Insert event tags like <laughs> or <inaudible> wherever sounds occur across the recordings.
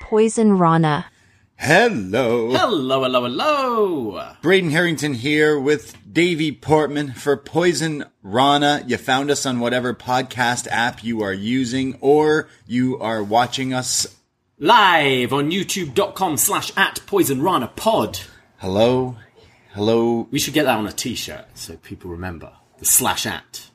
Poison Rana. Hello. Hello, hello, hello. Braden Herrington here with Davie Portman for Poison Rana. You found us on whatever podcast app you are using or you are watching us. Live on youtube.com slash at Poison Rana Pod. Hello. Hello. We should get that on a t-shirt so people remember. The slash at.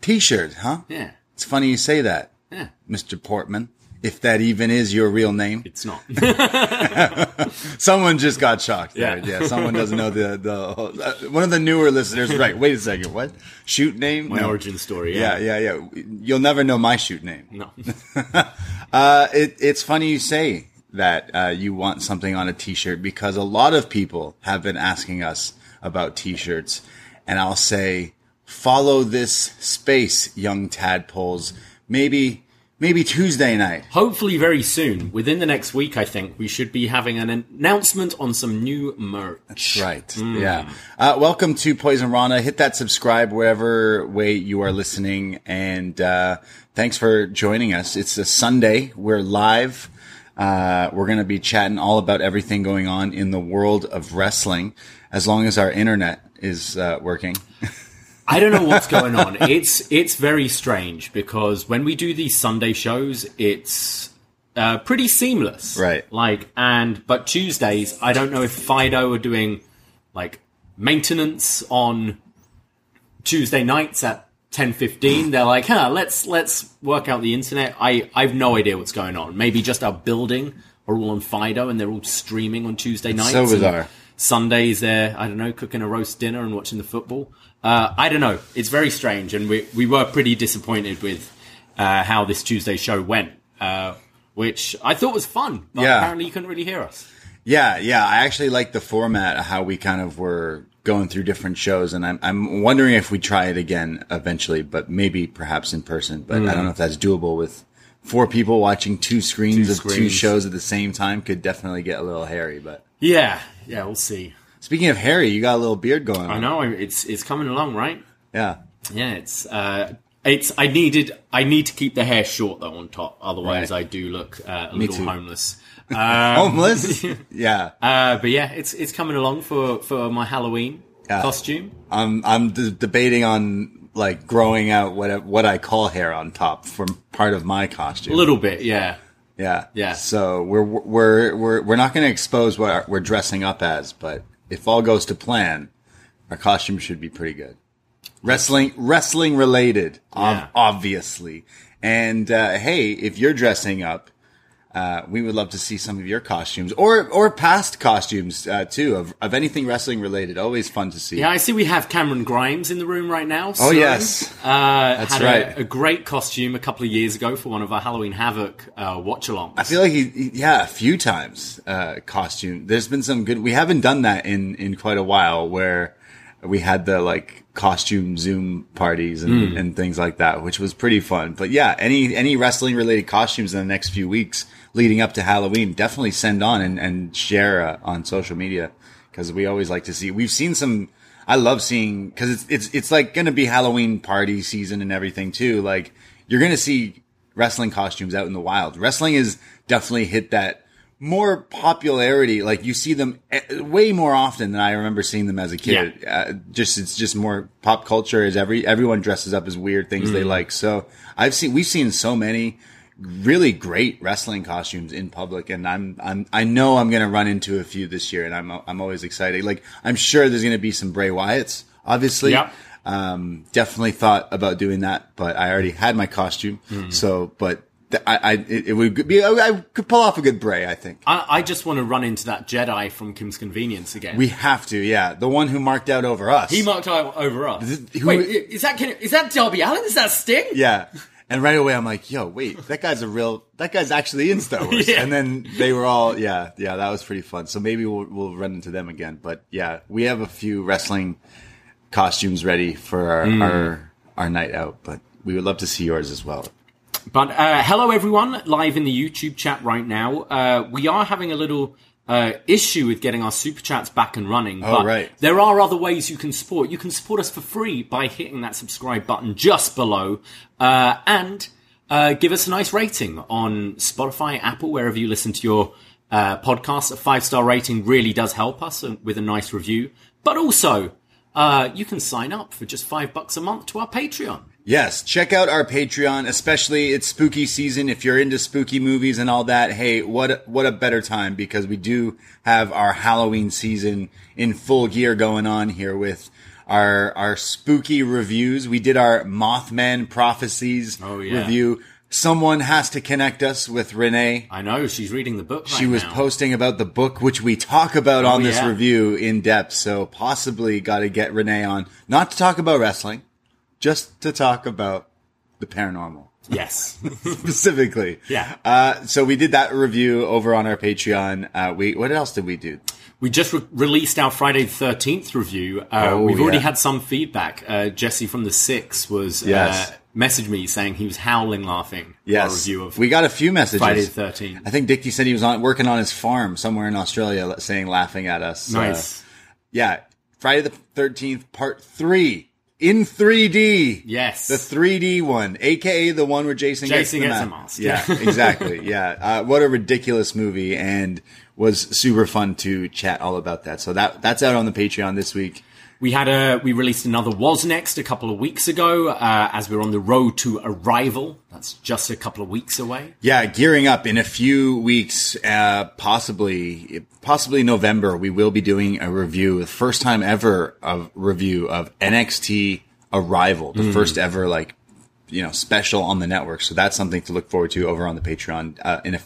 T-shirt, huh? Yeah. It's funny you say that, Yeah. Mr. Portman. If that even is your real name. It's not. <laughs> <laughs> Someone just got shocked. There. Yeah. Yeah. Someone doesn't know the, the, one of the newer listeners, right. Wait a second. What? Shoot name? My No. origin story. Yeah, Yeah. yeah, yeah. You'll never know my shoot name. No. <laughs> Uh, it, it's funny you say that uh, you want something on a t-shirt because a lot of people have been asking us about t-shirts, and I'll say, follow this space, young tadpoles. Maybe, maybe Tuesday night. Hopefully very soon, within the next week, I think, we should be having an announcement on some new merch. That's Right. Yeah. Uh, welcome to Poison Rana. Hit that subscribe wherever way you are listening. And, uh, thanks for joining us. It's a Sunday. We're live. Uh, we're going to be chatting all about everything going on in the world of wrestling as long as our internet is, uh, working. <laughs> I don't know what's going on. It's it's very strange because when we do these Sunday shows, it's uh, pretty seamless, Right. Like, and but Tuesdays, I don't know if Fido are doing like maintenance on Tuesday nights at ten fifteen. They're like, huh, let's let's work out the internet. I I've no idea what's going on. Maybe just our building are all on Fido and they're all streaming on Tuesday nights. So bizarre. Sundays they're I don't know cooking a roast dinner and watching the football. Uh, I don't know. It's very strange, and we we were pretty disappointed with uh, how this Tuesday show went, uh, which I thought was fun. But Yeah. apparently you couldn't really hear us. Yeah, yeah. I actually like the format, of how we kind of were going through different shows, and I'm I'm wondering if we try it again eventually, but maybe perhaps in person. But I don't know if that's doable with four people watching two screens Two of two shows at the same time. Could definitely get a little hairy. But Yeah, yeah, we'll see. Speaking of hairy, you got a little beard going on. I know it's it's coming along, right? Yeah, Yeah, it's uh, it's. I needed. I need to keep the hair short though on top, otherwise Right. I do look uh, a Me little too. homeless. <laughs> homeless. <laughs> yeah, Uh, but yeah, it's it's coming along for for my Halloween Yeah. costume. I'm I'm d- debating on like growing out what what I call hair on top for part of my costume. A little bit, yeah. Yeah. Yeah. So we're we're we're we're not going to expose what we're dressing up as, but if all goes to plan, our costume should be pretty good. Wrestling wrestling related, ob- Yeah. obviously. And uh, hey, if you're dressing up, uh, we would love to see some of your costumes or or past costumes uh, too of of anything wrestling related. Always fun to see. Yeah, I see we have Cameron Grimes in the room right now. Oh, yes. uh, That's right. A, a great costume a couple of years ago for one of our Halloween Havoc uh, watch-alongs. I feel like he, he- yeah, a few times, uh, costume. There's been some good, we haven't done that in, in quite a while where we had the like costume Zoom parties and, Hmm. and things like that, which was pretty fun. But yeah, any, any wrestling related costumes in the next few weeks leading up to Halloween, definitely send on and, and share uh, on social media because we always like to see, we've seen some, I love seeing, cause it's, it's, it's like going to be Halloween party season and everything too. Like you're going to see wrestling costumes out in the wild. Wrestling has definitely hit that more popularity. Like you see them eh, way more often than I remember seeing them as a kid. Uh, just it's just more pop culture. Is every everyone dresses up as weird things they like. So I've seen we've seen so many really great wrestling costumes in public, and I'm I'm I know I'm gonna run into a few this year, and I'm I'm always excited. Like I'm sure there's gonna be some Bray Wyatts, obviously. Yep. Um, definitely thought about doing that, but I already had my costume. So, but th- I, I, it, it would be, I, could pull off a good Bray, I think. I, I just want to run into that Jedi from Kim's Convenience again. We have to, yeah. The one who marked out over us. he marked out over us. Who- Wait, is that is that Darby Allin? Is that Sting? yeah. And right away, I'm like, yo, wait, that guy's a real, that guy's actually in Star Wars. <laughs> Yeah. And then they were all, yeah, yeah, that was pretty fun. So maybe we'll, we'll run into them again. But yeah, we have a few wrestling costumes ready for our, Hmm. our, our night out, but we would love to see yours as well. But uh, hello, everyone, live in the YouTube chat right now. Uh, we are having a little uh, issue with getting our super chats back and running. Oh, but right. There are other ways you can support. You can support us for free by hitting that subscribe button just below. Uh, and uh, give us a nice rating on Spotify, Apple, wherever you listen to your uh, podcasts. A five star rating really does help us uh, with a nice review. But also, uh, you can sign up for just five bucks a month to our Patreon. Yes, check out our Patreon, especially it's spooky season. If you're into spooky movies and all that, hey, what a, what a better time because we do have our Halloween season in full gear going on here with our our spooky reviews. We did our Mothman prophecies Oh, yeah. review. Someone has to connect us with Renee. I know she's reading the book. She right was now. posting about the book, which we talk about oh, on this yeah. review in depth. So possibly got to get Renee on, not to talk about wrestling, just to talk about the paranormal Yes. <laughs> specifically. Yeah. Uh, so we did that review over on our Patreon. Uh, we what else did we do? We just re- released our Friday the Thirteenth review. Uh, Oh, we've already had some feedback. Uh, Jesse from the Six was Yes. uh, messaged me saying he was howling laughing. Our Yes, review of we got a few messages. Friday the Thirteenth. I think Dickie said he was on working on his farm somewhere in Australia, saying laughing at us. Uh, Nice. yeah, Friday the Thirteenth Part Three in 3D. Yes. the 3D one, aka the one where Jason, Jason gets, gets the mask. Yeah, <laughs> exactly. Yeah, uh, what a ridiculous movie, and was super fun to chat all about that. So that that's out on the Patreon this week. We had a we released another was next a couple of weeks ago uh, as we're on the road to arrival. That's just a couple of weeks away. Yeah, gearing up in a few weeks, uh, possibly, possibly November, we will be doing a review, the first time ever of review of NXT Arrival, the first ever like, you know, special on the network. So that's something to look forward to over on the Patreon, uh, in a,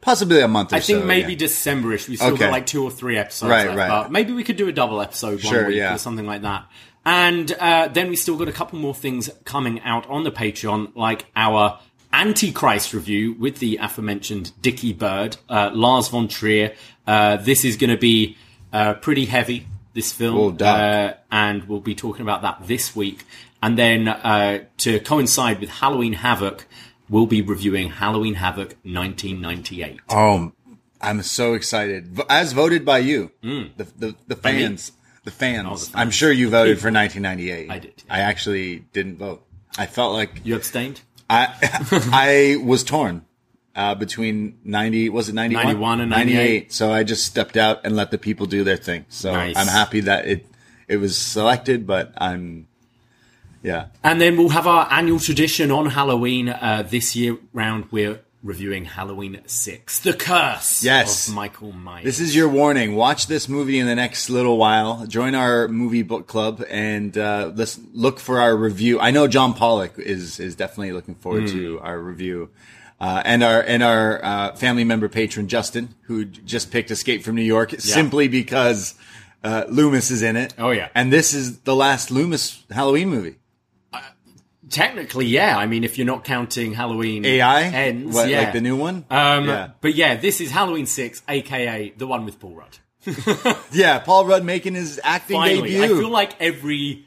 possibly a month or I think so, maybe yeah. Decemberish. We still Okay. got like two or three episodes Right, left, right. but maybe we could do a double episode one Sure, week yeah. or something like that. And uh, then we still got a couple more things coming out on the Patreon, like our Antichrist review with the aforementioned Dickie Bird, uh, Lars von Trier. Uh, this is going to be uh, pretty heavy. This film, uh, and we'll be talking about that this week. And then uh, to coincide with Halloween Havoc, we'll be reviewing Halloween Havoc 1998. Oh, I'm so excited. As voted by you, the, the, the me? fans, the fans. Oh, the fans. I'm sure you voted for 1998. I did, yeah. I actually didn't vote. I felt like You abstained? I <laughs> I was torn uh, between ninety was it 91? 91 and 98. So I just stepped out and let the people do their thing. So Nice. I'm happy that it it was selected, but I'm yeah. And then we'll have our annual tradition on Halloween. Uh, this year round, we're reviewing Halloween 6, The Curse Yes. of Michael Myers. This is your warning. Watch this movie in the next little while. Join our movie book club and uh, let's look for our review. I know John Pollock is is definitely looking forward Hmm. to our review. Uh, and our and our uh, family member patron Justin, who just picked Escape from New York simply because uh, Loomis is in it. Oh, yeah. and this is the last Loomis Halloween movie. Technically, yeah. I mean, if you're not counting Halloween AI, ends, what, yeah. like the new one. Um, yeah, But yeah, this is Halloween 6, aka the one with Paul Rudd. <laughs> yeah. Paul Rudd making his acting Finally, debut. I feel like every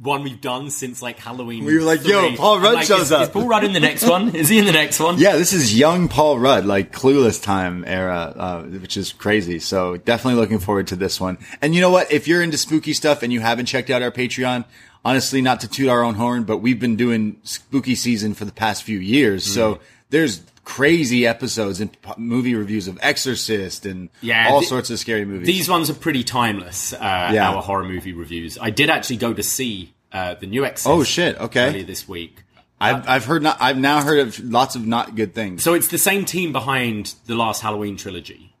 one we've done since like Halloween. We were like, yo, Paul Rudd like, shows is, up. Is Paul Rudd in the next one? Is he in the next one? Yeah, this is young Paul Rudd, like clueless time era, uh, which is crazy. So definitely looking forward to this one. And you know what? If you're into spooky stuff and you haven't checked out our Patreon, honestly, not to toot our own horn, but we've been doing spooky season for the past few years. Mm. So there's crazy episodes and p- movie reviews of Exorcist and Yeah, all sorts of scary movies. These ones are pretty timeless. Uh, Yeah. Our horror movie reviews. I did actually go to see uh, the new Exorcist. Oh, shit, okay. Earlier this week. I've, I've heard not, I've now heard of lots of not good things. So it's the same team behind the last Halloween trilogy,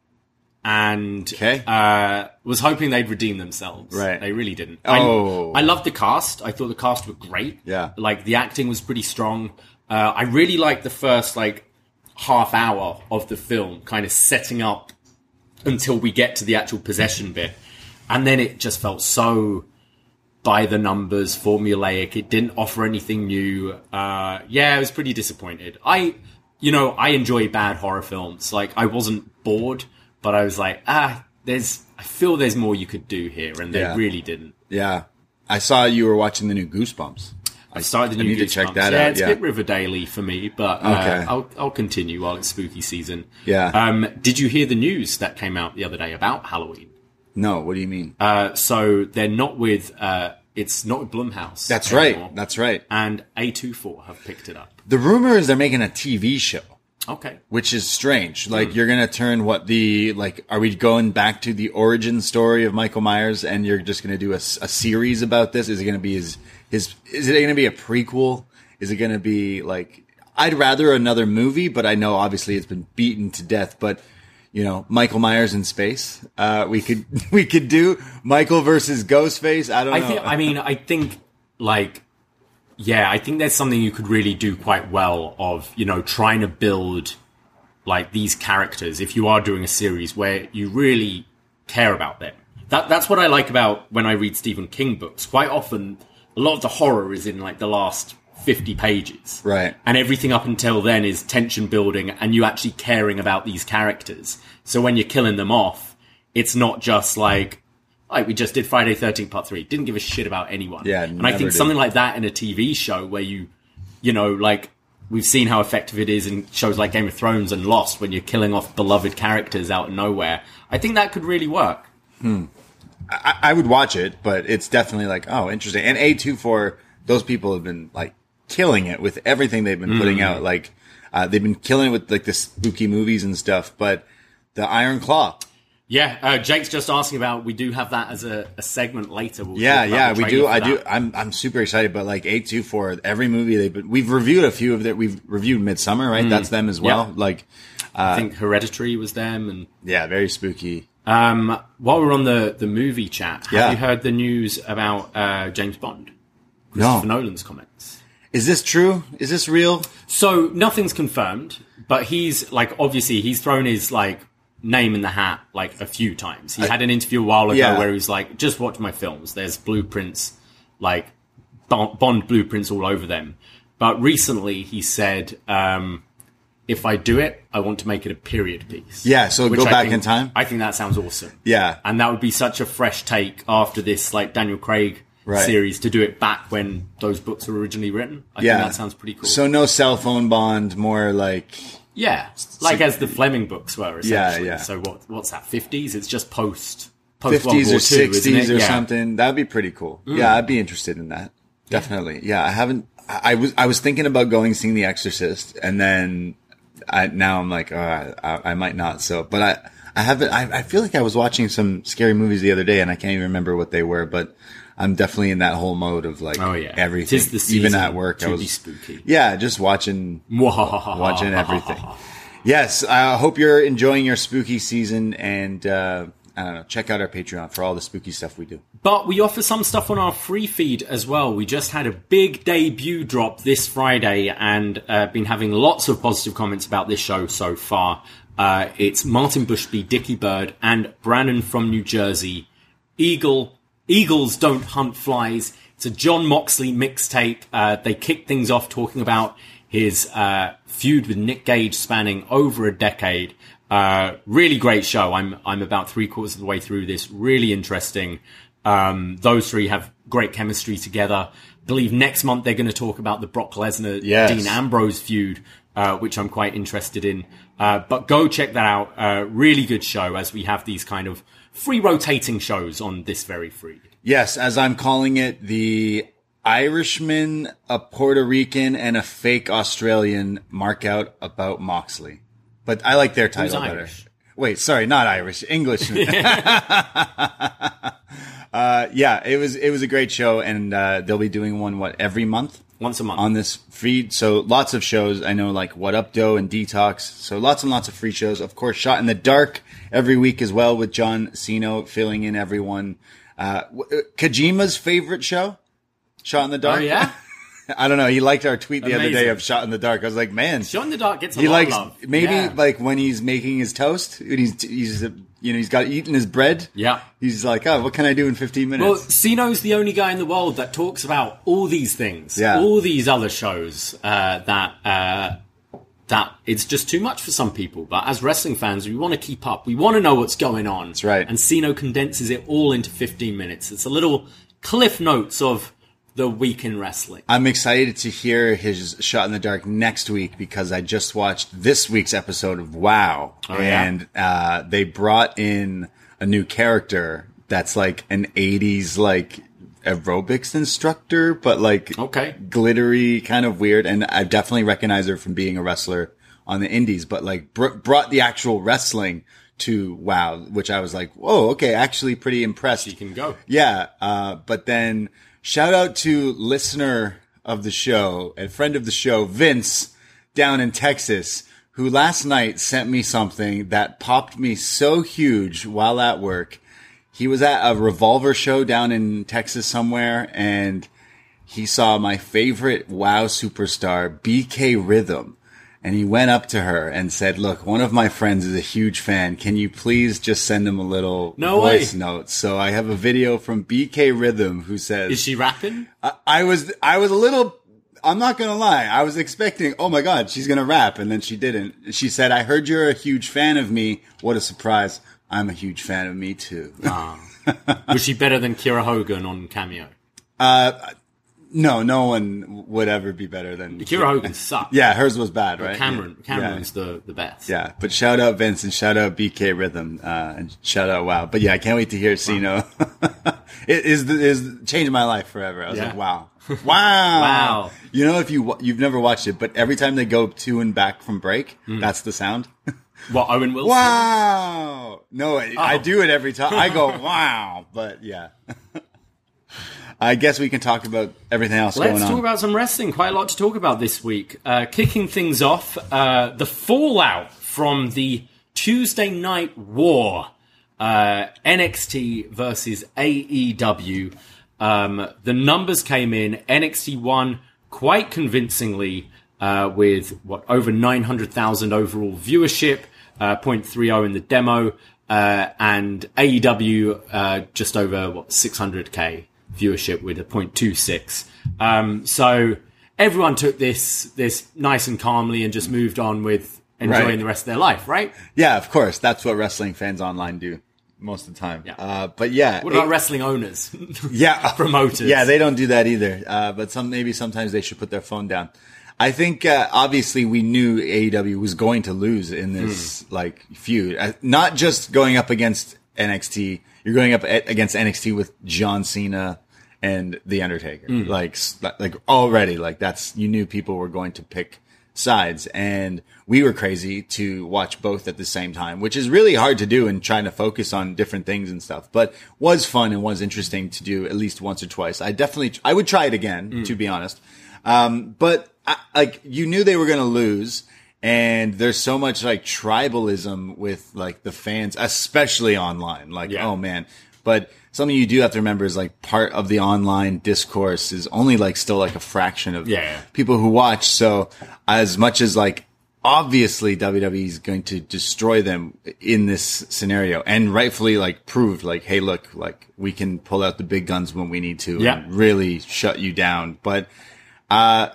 and Okay. uh, was hoping they'd redeem themselves. Right. They really didn't. Oh. I, I loved the cast. I thought the cast were great. Yeah. Like the acting was pretty strong. Uh, I really liked the first like half hour of the film, kind of setting up until we get to the actual possession bit, and then it just felt so by the numbers, formulaic. It didn't offer anything new. Uh, yeah, I was pretty disappointed. I, you know, I enjoy bad horror films. Like, I wasn't bored, but I was like, ah, there's, I feel there's more you could do here, and they Yeah. really didn't. yeah. I saw you were watching the new Goosebumps. I started the new need to check Goosebumps. that yeah, out, It's yeah. a bit Riverdale for me, but uh, Okay. I'll, I'll continue while it's spooky season. Yeah. Um, did you hear the news that came out the other day about Halloween? No, what do you mean? Uh, so they're not with uh, it's not Blumhouse. That's anymore. right. That's right. and A24 have picked it up. The rumor is they're making a TV show. Okay. which is strange. Like you're gonna turn what the like are we going back to the origin story of Michael Myers and you're just gonna do a series about this? Is it gonna be his his? Is it gonna be a prequel? Is it gonna be like? I'd rather another movie, but I know obviously it's been beaten to death. But you know, Michael Myers in space. Uh, we could <laughs> we could do Michael versus Ghostface. I don't I know. think. I mean, I think like, yeah, I think that's something you could really do quite well of you know trying to build like these characters if you are doing a series where you really care about them. That that's what I like about when I read Stephen King books. Quite often, a lot of the horror is in like the last. 50 pages. Right. And everything up until then is tension building and you actually caring about these characters. So when you're killing them off, it's not just like, like we just did Friday 13 part three. Didn't give a shit about anyone. Yeah, And I think did. something like that in a TV show where you, you know, like we've seen how effective it is in shows like Game of Thrones and Lost when you're killing off beloved characters out of nowhere. I think that could really work. I, I would watch it, but it's definitely like, oh, interesting. And A24, those people have been like killing it with everything they've been putting out. Like, uh, they've been killing it with like the spooky movies and stuff, but the Iron Claw. Yeah, uh, Jake's just asking about. We do have that as a, a segment later. We'll Yeah, yeah, we do. I do. I'm, I'm super excited, but like A24, every movie they've we've reviewed a few of their, we've reviewed Midsommar, right? That's them as well. Yeah. Like, I think Hereditary was them, and yeah, very spooky. Um, while we're on the, the movie chat, have Yeah. you heard the news about uh, James Bond? No. Christopher Nolan's comments. Is this true? Is this real? So nothing's confirmed, but he's like obviously he's thrown his like name in the hat like a few times. He had an interview a while ago Yeah. where he was like, "Just watch my films. There's blueprints, like Bond, Bond blueprints all over them." But recently he said, um, "If I do it, I want to make it a period piece." Yeah, so go I back think- in time? I think that sounds awesome. Yeah. and that would be such a fresh take after this like Daniel Craig Right. series to do it back when those books were originally written. I Yeah. think that sounds pretty cool. So no cell phone bond, more like, yeah, like as the Fleming books were essentially. yeah. So what what's that? Fifties? It's just post post 50s World War or II, 60s or Yeah. Mm. something. That'd be pretty cool. Yeah, I'd be interested in that. Definitely. Yeah, I haven't. I, was I was thinking about going seeing The Exorcist, and then I now I'm like, uh, I, I might not. So, but I I haven't. I, I feel like I was watching some scary movies the other day, and I can't even remember what they were, but. I'm definitely in that whole mode of like Oh yeah, everything, Tis the season even at work. I was spooky. yeah, just watching watching Watching everything. Yes, I hope you're enjoying your spooky season, and uh, I don't know. Check out our Patreon for all the spooky stuff we do. But we offer some stuff on our free feed as well. We just had a big debut drop this Friday and uh, been having lots of positive comments about this show so far. Uh, it's Martin Bushby, Dickie Bird, and Brandon from New Jersey. Eagle, Eagles don't hunt flies. It's a Jon Moxley mixtape. Uh, they kick things off talking about his uh, feud with Nick Gage spanning over a decade. Uh, really great show. I'm I'm about three quarters of the way through this. Really interesting. Um, those three have great chemistry together. I believe next month they're going to talk about the Brock Lesnar Yes. Dean Ambrose feud, uh, which I'm quite interested in. Uh, but go check that out. Uh, really good show as we have these kind of free rotating shows on this very free. Yes, as I'm calling it, the Irishman, a Puerto Rican, and a fake Australian mark out about Moxley. But I like their title better. Irish? Wait, sorry, not Irish, English. <laughs> <laughs> <laughs> uh, yeah, it was it was a great show, and uh, they'll be doing one what every month Once a month. on this feed. So lots of shows. I know like What Up Doe and Detox. So lots and lots of free shows. Of course, Shot in the Dark every week as well with John Cino filling in everyone. Uh, uh, Kojima's favorite show, Shot in the oh Dark. yeah, <laughs> <laughs> I don't know. He liked our tweet the other day of Shot in the Dark. I was like, man, Shot in the Dark gets a he lot likes of love. maybe Yeah. like when he's making his toast and he's he's you know he's got eaten his bread. Yeah. he's like, oh, what can I do in 15 minutes? Well, Sino's the only guy in the world that talks about all these things, Yeah. all these other shows uh, that uh, that it's just too much for some people. But as wrestling fans, we want to keep up. We want to know what's going on. That's right. And Sino condenses it all into 15 minutes. It's a little cliff notes of the week in wrestling. I'm excited to hear his shot in the dark next week because I just watched this week's episode of Wow, Oh, yeah? and uh, they brought in a new character that's like an '80s like aerobics instructor, but like Okay. glittery, kind of weird. And I definitely recognize her from being a wrestler on the indies, but like br- brought the actual wrestling to WoW, which I was like, whoa, okay, actually pretty impressed. You can go. Yeah. Uh, but then shout out to listener of the show and friend of the show, Vince down in Texas, who last night sent me something that popped me so huge while at work. He was at a revolver show down in Texas somewhere and he saw my favorite WoW superstar, BK Rhythm. And he went up to her and said, look, one of my friends is a huge fan. Can you please just send him a little No voice way. note? So I have a video from BK Rhythm who says, Is she rapping? I, I was, I was a little, I'm not going to lie. I was expecting, oh my God, she's going to rap. And then she didn't. She said, I heard you're a huge fan of me. What a surprise. I'm a huge fan of me too. Ah. Was she better than Kiera Hogan on Cameo? Uh, no, no one would ever be better than Kiera Hogan sucked. Yeah, hers was bad, right? Cameron, Yeah. Cameron's the, the best. Yeah, but shout out Vince and shout out BK Rhythm uh, and shout out Wow. But yeah, I can't wait to hear Sino. <laughs> it is the, is changed my life forever. I was Yeah. like, wow, <laughs> wow, Wow. You know, if you you've never watched it, but every time they go to and back from break, Hmm. that's the sound. <laughs> What, Owen Wilson? wow. No, I, I Oh. do it every time. I go wow, but yeah. I guess we can talk about everything else Let's going on. talk about some wrestling. Quite a lot to talk about this week. Uh, kicking things off, uh, the fallout from the Tuesday Night War, uh, NXT versus AEW. Um, the numbers came in. NXT won quite convincingly uh, with what over 900,000 overall viewership, uh, 0.30 in the demo, uh, and AEW uh, just over what 600k viewership with a 0.26. Um, so everyone took this this nice and calmly and just moved on with enjoying Right. the rest of their life, right? yeah, of course. That's what wrestling fans online do most of the time. Yeah. Uh, but yeah, What it- about wrestling owners? <laughs> yeah <laughs> promoters? yeah they don't do that either uh, but some maybe sometimes they should put their phone down i think uh, obviously we knew aew was going to lose in this Hmm. like feud uh, not just going up against nxt you're going up a- against nxt with john cena and the undertaker. Hmm. like like already like that's you knew people were going to pick sides. And we were crazy to watch both at the same time which is really hard to do and trying to focus on different things and stuff. But was fun and was interesting to do at least once or twice. I definitely i would try it again to be honest. Um, but I, like you knew they were going to lose. And there's so much like tribalism with like the fans especially online. Like Yeah. oh man but something you do have to remember is like part of the online discourse is only like still like a fraction of Yeah. people who watch. So as much as like obviously WWE is going to destroy them in this scenario and rightfully like proved like, hey, look, like we can pull out the big guns when we need to Yeah. and really shut you down. But, uh,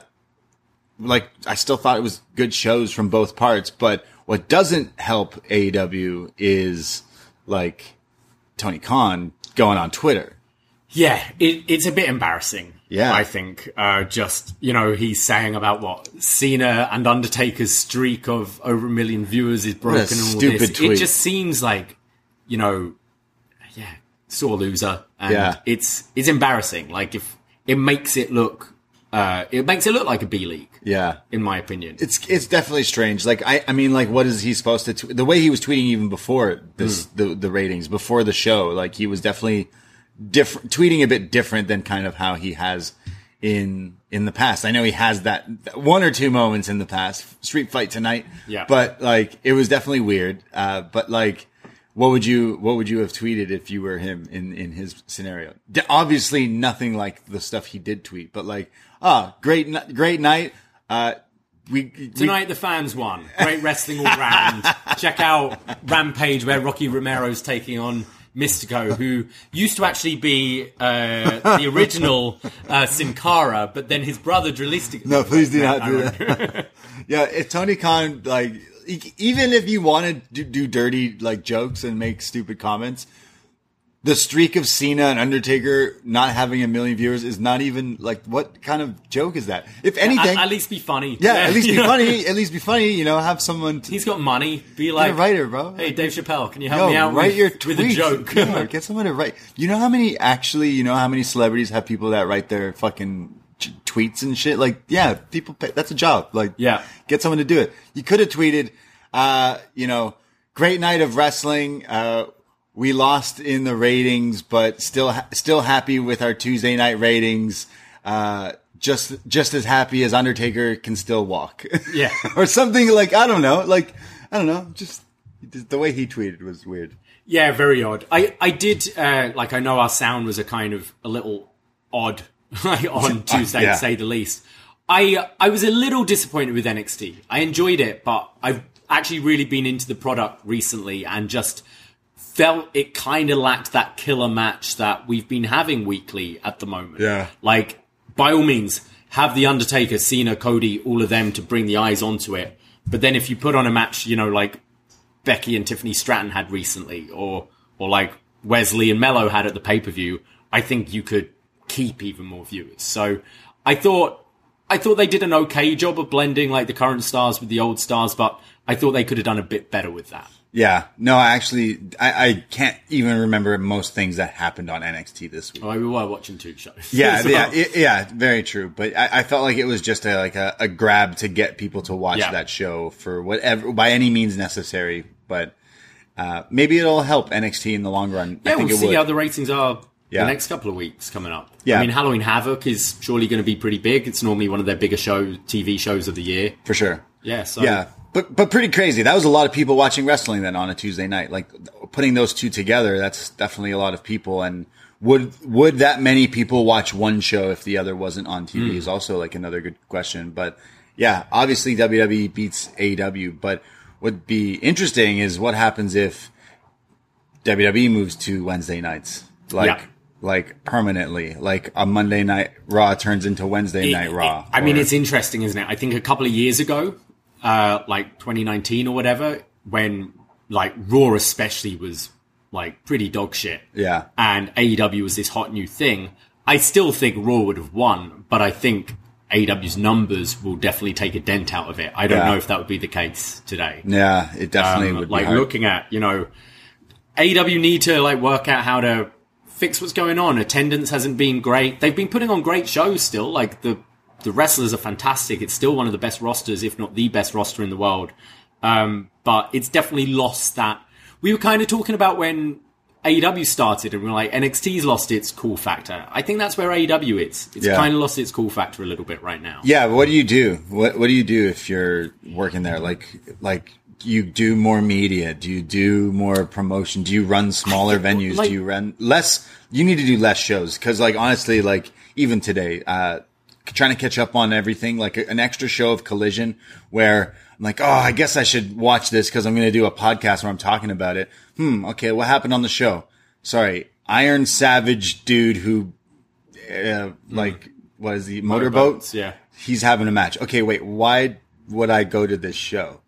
like I still thought it was good shows from both parts, but what doesn't help AEW is like Tony Khan going on Twitter. Yeah, it, it's a bit embarrassing. Yeah. I think. Uh, just you know, he's saying about what Cena and Undertaker's streak of over a million viewers is broken. and all stupid this. tweet. It just seems like, you know, yeah, sore loser, and Yeah. it's it's embarrassing. Like if it makes it look, uh, it makes it look like a B league, Yeah. in my opinion. It's it's definitely strange. Like I I mean like what is he supposed to tw- the way he was tweeting even before this the the ratings before the show like he was definitely different tweeting a bit different than kind of how he has in in the past. I know he has that one or two moments in the past street fight tonight. Yeah. But like it was definitely weird. Uh but like what would you what would you have tweeted if you were him in in his scenario? D- obviously nothing like the stuff he did tweet, but like ah great great night uh we, we Tonight the fans won. Great wrestling all round. <laughs> Check out Rampage where Rocky Romero's taking on Mystico, who used to actually be uh, the original uh, Sin Cara, but then his brother Drillistic. No, please do <laughs> not do that. <laughs> yeah, if Tony Khan like even if you want to do, do dirty like jokes and make stupid comments, the streak of Cena and Undertaker not having a million viewers is not even like what kind of joke is that? If anything, At, at least be funny. yeah, at least be know? <laughs> funny. At least be funny. You know, have someone. He's got money. Be like, a writer, bro. hey, Dave Chappelle, can you help me out write with, your with a joke? <laughs> Yeah, get someone to write. You know how many actually? You know how many celebrities have people that write their fucking t- tweets and shit? Like, yeah, people. Pay, that's a job. Like, Yeah. get someone to do it. You could have tweeted, uh, you know, great night of wrestling. Uh, we lost in the ratings, but still, ha- still happy with our Tuesday night ratings. Uh, just, just as happy as Undertaker can still walk. Yeah. <laughs> or something like, I don't know. Like, I don't know. Just the way he tweeted was weird. Yeah, very odd. I I did uh, like I know our sound was a kind of a little odd like, <laughs> on <laughs> Tuesday yeah. to say the least. I I was a little disappointed with NXT. I enjoyed it, but I've actually really been into the product recently and just felt it kind of lacked that killer match that we've been having weekly at the moment. Yeah. Like by all means, have the Undertaker, Cena, Cody, all of them to bring the eyes onto it. But then if you put on a match, you know, like Becky and Tiffany Stratton had recently, or or like Wes Lee and Mello had at the pay per view, I think you could keep even more viewers. So I thought I thought they did an okay job of blending like the current stars with the old stars, but I thought they could have done a bit better with that. Yeah. No, I actually, I, I can't even remember most things that happened on NXT this week. Oh, we were watching two shows. <laughs> Yeah, So- yeah, it- yeah, very true. But I, I felt like it was just a like a, a grab to get people to watch Yeah. that show for whatever by any means necessary. But uh, maybe it'll help NXT in the long run. Yeah, I think we'll see would. how the ratings are Yeah. the next couple of weeks coming up. Yeah. I mean, Halloween Havoc is surely going to be pretty big. It's normally one of their bigger show TV shows of the year. for sure. Yeah, so Yeah, but but pretty crazy. That was a lot of people watching wrestling then on a Tuesday night. Like putting those two together, that's definitely a lot of people. And would would that many people watch one show if the other wasn't on TV? Hmm. Is also like another good question. But yeah, obviously WWE beats AEW. But what'd be interesting is what happens if WWE moves to Wednesday nights, like. Yeah. Like permanently, like a Monday night Raw turns into Wednesday It- night it- Raw. I mean, it's interesting, isn't it? I think a couple of years ago, uh, like 2019 or whatever, when like Raw especially was like pretty dog shit. Yeah. And AEW was this hot new thing. I still think Raw would have won, but I think AEW's numbers will definitely take a dent out of it. I don't Yeah. know if that would be the case today. yeah, it definitely Um, would. like looking at you know AEW need to like work out how to fix what's going on. Attendance hasn't been great. They've been putting on great shows still. Like the the wrestlers are fantastic. It's still one of the best rosters, if not the best roster in the world. Um, but it's definitely lost that. We were kind of talking about when AEW started, and we are like NXT's lost its cool factor. I think that's where AEW is. It's Yeah. kind of lost its cool factor a little bit right now. Yeah, what do you do? What What do you do if you're working there? Like, like you do more media? Do you do more promotion? Do you run smaller venues? like- do you run less? You need to do less shows because, like, honestly, like even today, uh, trying to catch up on everything, like a- an extra show of Collision, where I'm like, oh, I guess I should watch this because I'm going to do a podcast where I'm talking about it. Hmm. Okay, what happened on the show? Sorry, Iron Savage dude who, uh, like, what is he? Motorboats? Yeah. he's having a match. Okay, wait, why would I go to this show?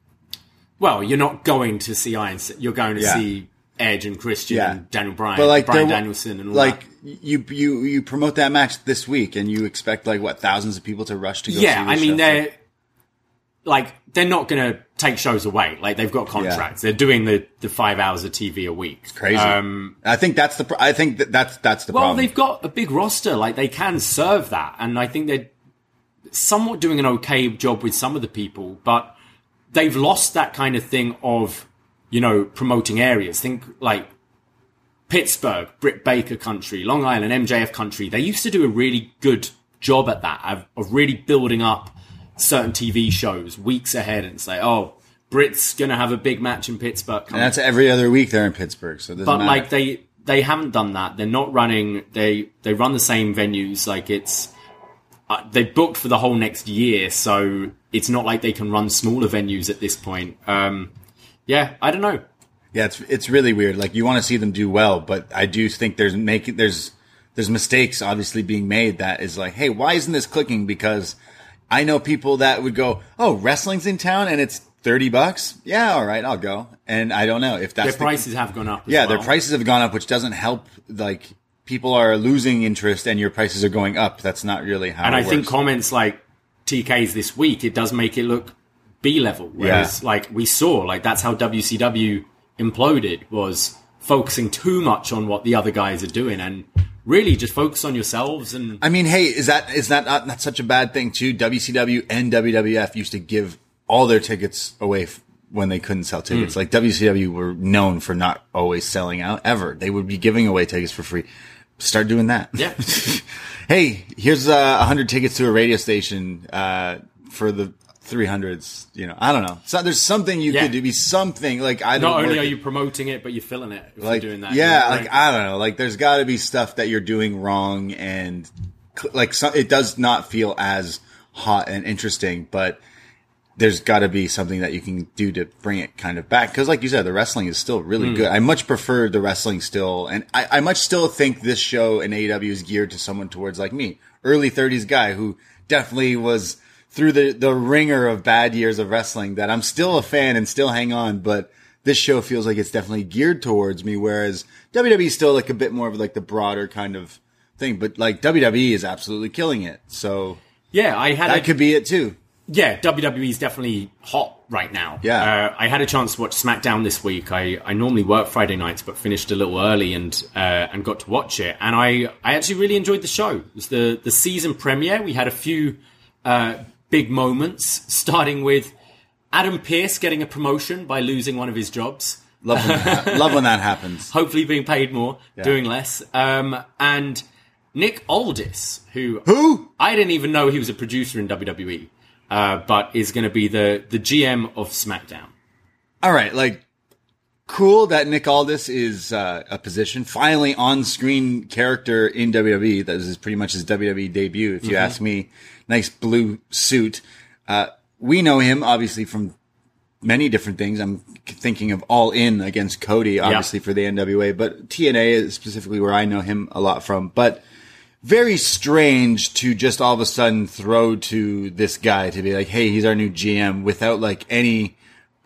Well, you're not going to see Iron. Sa- You're going to Yeah. see Edge and Christian Yeah. and Daniel Bryan, But like, Bryan Danielson, and all like that. you you you promote that match this week, and you expect like what thousands of people to rush to go. Yeah, I mean show? they're like they're not going to take shows away. Like they've got contracts. They're doing the the five hours of TV a week. It's crazy. Um, I think that's the. pro- I think that that's that's the well, problem. they've got a big roster. Like they can serve that, and I think they're somewhat doing an okay job with some of the people, but they've lost that kind of thing of you know promoting areas. Think like Pittsburgh, Britt Baker country, Long Island, MJF country. They used to do a really good job at that of, of really building up certain TV shows weeks ahead and say, oh. Britt's gonna have a big match in Pittsburgh. and that's every other week they're in Pittsburgh, so but matter. like they they haven't done that. They're not running. They they run the same venues. Like it's uh, they booked for the whole next year, so it's not like they can run smaller venues at this point. Um, yeah, I don't know. Yeah, it's it's really weird. Like you want to see them do well, but I do think there's making there's there's mistakes obviously being made that is like, hey, why isn't this clicking? Because I know people that would go, "Oh, wrestling's in town and it's 30 bucks." Yeah, all right, I'll go. And I don't know if that's Their the- prices have gone up. As yeah, well. their prices have gone up, which doesn't help. Like people are losing interest, and your prices are going up. That's not really how. And I think works. comments like TK's this week, it does make it look B level. Whereas, like we saw, like that's how WCW imploded was focusing too much on what the other guys are doing, and really just focus on yourselves. And I mean, hey, is that is that not, not such a bad thing too? WCW and WWF used to give all their tickets away f- when they couldn't sell tickets. Like WCW were known for not always selling out ever. They would be giving away tickets for free. Start doing that. yeah, <laughs> hey, here's uh, a hundred tickets to a radio station uh, for the 300s. You know, I don't know. So there's something you Yeah. could do. Be something like I don't. not only are it. you promoting it, but you're filling it. If like you're doing that, yeah, Right? like I don't know. Like there's got to be stuff that you're doing wrong, and like so, it does not feel as hot and interesting, but. There's got to be something that you can do to bring it kind of back. Cause like you said, the wrestling is still really Hmm. good. I much prefer the wrestling still. And I, I much still think this show in AEW is geared to someone towards like me, early thirties guy who definitely was through the, the ringer of bad years of wrestling that I'm still a fan and still hang on. But this show feels like it's definitely geared towards me. Whereas WWE is still like a bit more of like the broader kind of thing. But like WWE is absolutely killing it. So yeah, I had a, that could be it too. yeah, WWE is definitely hot right now. Yeah. uh, I had a chance to watch SmackDown this week. I, I normally work Friday nights, but finished a little early and uh, and got to watch it. And I, I actually really enjoyed the show. It was the the season premiere. We had a few uh, big moments, starting with Adam Pearce getting a promotion by losing one of his jobs. Love when that, ha- love when that happens. <laughs> Hopefully, being paid more, doing less. Um, and Nick Aldis, who Who? I didn't even know he was a producer in WWE, uh, but is going to be the the GM of SmackDown. All right, like cool that Nick Aldis is uh, a position finally on screen character in WWE. That is pretty much his WWE debut, if you ask me. Nice blue suit. Uh, we know him obviously from many different things. I'm thinking of All In against Cody, obviously for the NWA, but TNA is specifically where I know him a lot from. But very strange to just all of a sudden throw to this guy to be like, hey, he's our new GM without like any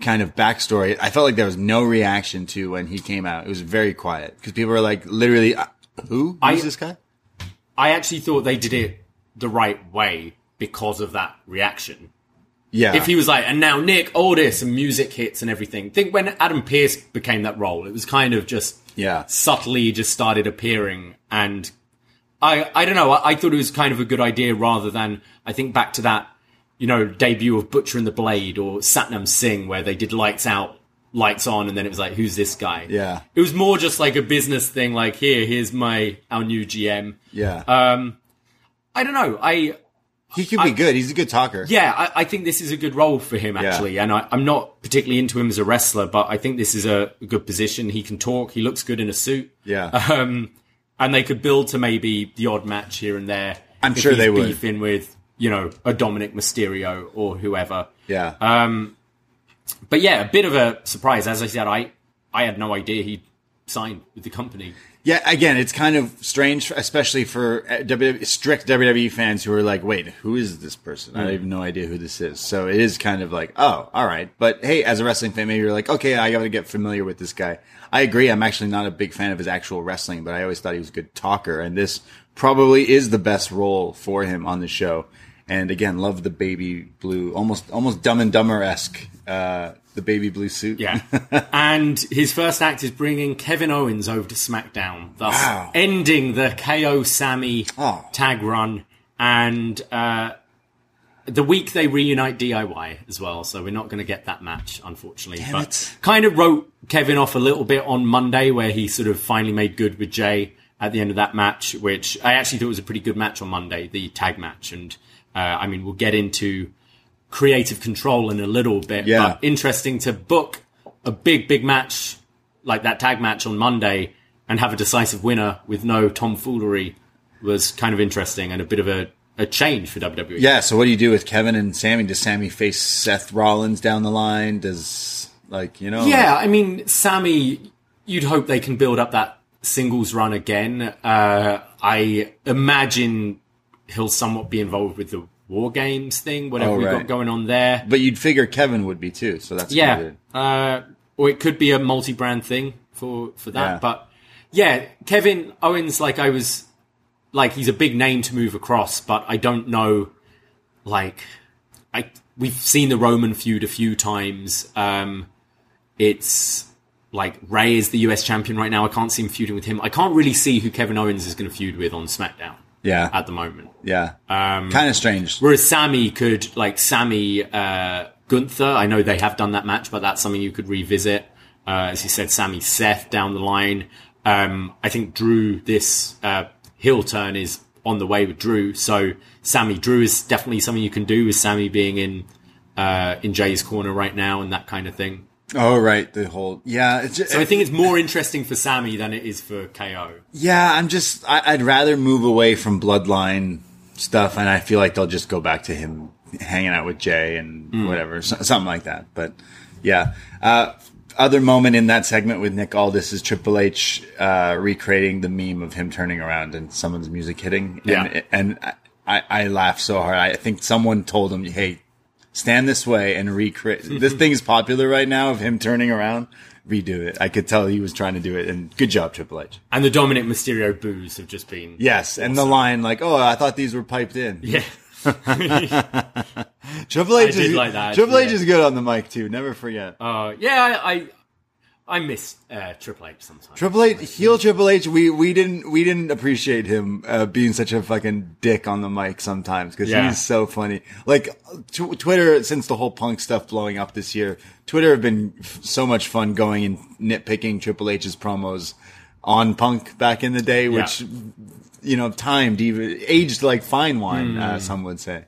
kind of backstory. I felt like there was no reaction to when he came out. It was very quiet because people were like, literally, uh, who? Who's this guy? I actually thought they did it the right way because of that reaction. Yeah. If he was like, and now Nick Aldis and music hits and everything. think when Adam Pearce became that role, it was kind of just yeah. subtly just started appearing and I I don't know, I, I thought it was kind of a good idea rather than I think back to that, you know, debut of Butcher and the Blade or Satnam Singh where they did lights out, lights on and then it was like, who's this guy? Yeah. It was more just like a business thing, like here, here's my our new GM. Yeah. Um I don't know. I he could be good. He's a good talker. yeah, I, I think this is a good role for him actually, and I, I'm not particularly into him as a wrestler, but I think this is a, good position. He can talk. He looks good in a suit. Yeah. Um, and they could build to maybe the odd match here and there. I'm sure they would. beefing with you know a Dominik Mysterio or whoever. yeah. Um, but yeah, a bit of a surprise. As I said, I I had no idea he signed with the company. Yeah, again, it's kind of strange, especially for uh, WWE, strict WWE fans who are like, "Wait, who is this person? I Hmm. have no idea who this is." So it is kind of like, "Oh, all right." But hey, as a wrestling fan, maybe you're like, "Okay, I got to get familiar with this guy." I agree. I'm actually not a big fan of his actual wrestling, but I always thought he was a good talker, and this probably is the best role for him on the show. And again, love the baby blue, almost almost Dumb and Dumber esque, uh, the baby blue suit. Yeah. <laughs> and his first act is bringing Kevin Owens over to SmackDown, thus Wow. ending the KO Sammy Oh. tag run. And uh, the week they reunite DIY as well, so we're not going to get that match, unfortunately. but it. kind of wrote Kevin off a little bit on Monday, where he sort of finally made good with Jay at the end of that match, which I actually thought was a pretty good match on Monday, the tag match. And uh, I mean, we'll get into creative control in a little bit, Yeah. but interesting to book a big, big match like that tag match on Monday and have a decisive winner with no tomfoolery was kind of interesting and a bit of a, a change for. WWE. Yeah, so what do you do with Kevin and Sammy? Does Sammy face Seth Rollins down the line? Does like you know? Yeah, I mean, Sammy, you'd hope they can build up that singles run again. Uh, I imagine he'll somewhat be involved with the War Games thing, whatever Oh, we've got going on there. But you'd figure Kevin would be too, so that's Yeah, uh, or it could be a multi-brand thing for for that. Yeah. But yeah, Kevin Owens, like I was, like he's a big name to move across, but I don't know, like I we've seen the Roman feud a few times. Um, it's like Rey is the US champion right now. I can't see him feuding with him. I can't really see who Kevin Owens is going to feud with on SmackDown Yeah, at the moment. yeah. Um, kind of strange. Whereas Sammy could, like Sammy uh, Gunther, I know they have done that match, but that's something you could revisit. Uh, as you said, Sammy Seth down the line. Um, I think Drew, this uh, heel turn is on the way with Drew. So Sammy Drew is definitely something you can do with Sammy being in uh, in Jay's corner right now and that kind of thing. Oh, right. The whole yeah. It's just, So I think it's more interesting for Sammy than it is for KO. Yeah, I'm just. I, I'd rather move away from bloodline stuff, and I feel like they'll just go back to him hanging out with Jey and Hmm. whatever, so, something like that. But yeah, uh, other moment in that segment with Nick Aldis is Triple H uh, recreating the meme of him turning around and someone's music hitting. And, Yeah. and I, I laughed so hard. I think someone told him, "Hey, stand this way and recreate." this thing's popular right now of him turning around. Redo it. I could tell he was trying to do it, and good job, Triple H. And the Dominik Mysterio boos have just been Yes, and the line like, "Oh, I thought these were piped in." yeah. <laughs> Triple H I did is like that, Triple H is good on the mic too. Never forget. Uh, yeah, I, I miss uh, Triple H sometimes. Triple H, heel Triple H. We we didn't we didn't appreciate him uh, being such a fucking dick on the mic sometimes because Yeah. he's so funny. Like tw- Twitter, since the whole Punk stuff blowing up this year, Twitter have been f- so much fun going and nitpicking Triple H's promos on Punk back in the day, which you know timed even aged like fine wine. Hmm. Uh, some would say.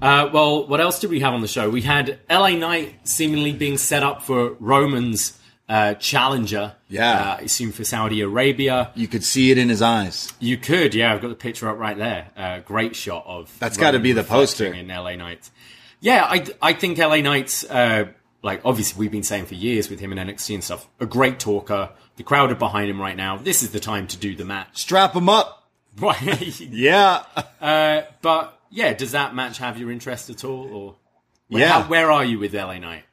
Uh, well, what else did we have on the show? We had LA Knight seemingly being set up for Roman's uh, challenger. Yeah. uh, I assume for Saudi Arabia. You could see it in his eyes. You could, yeah. I've got the picture up right there. Uh, great shot of. That's gotta be the poster. in LA Knights. Yeah, I I think LA Knight's uh, like obviously we've been saying for years with him in NXT and stuff. A great talker. The crowd are behind him right now. This is the time to do the match. Strap him up. <laughs> Right. Yeah. Uh, but yeah, does that match have your interest at all, or where, Yeah. how- where are you with LA Knight?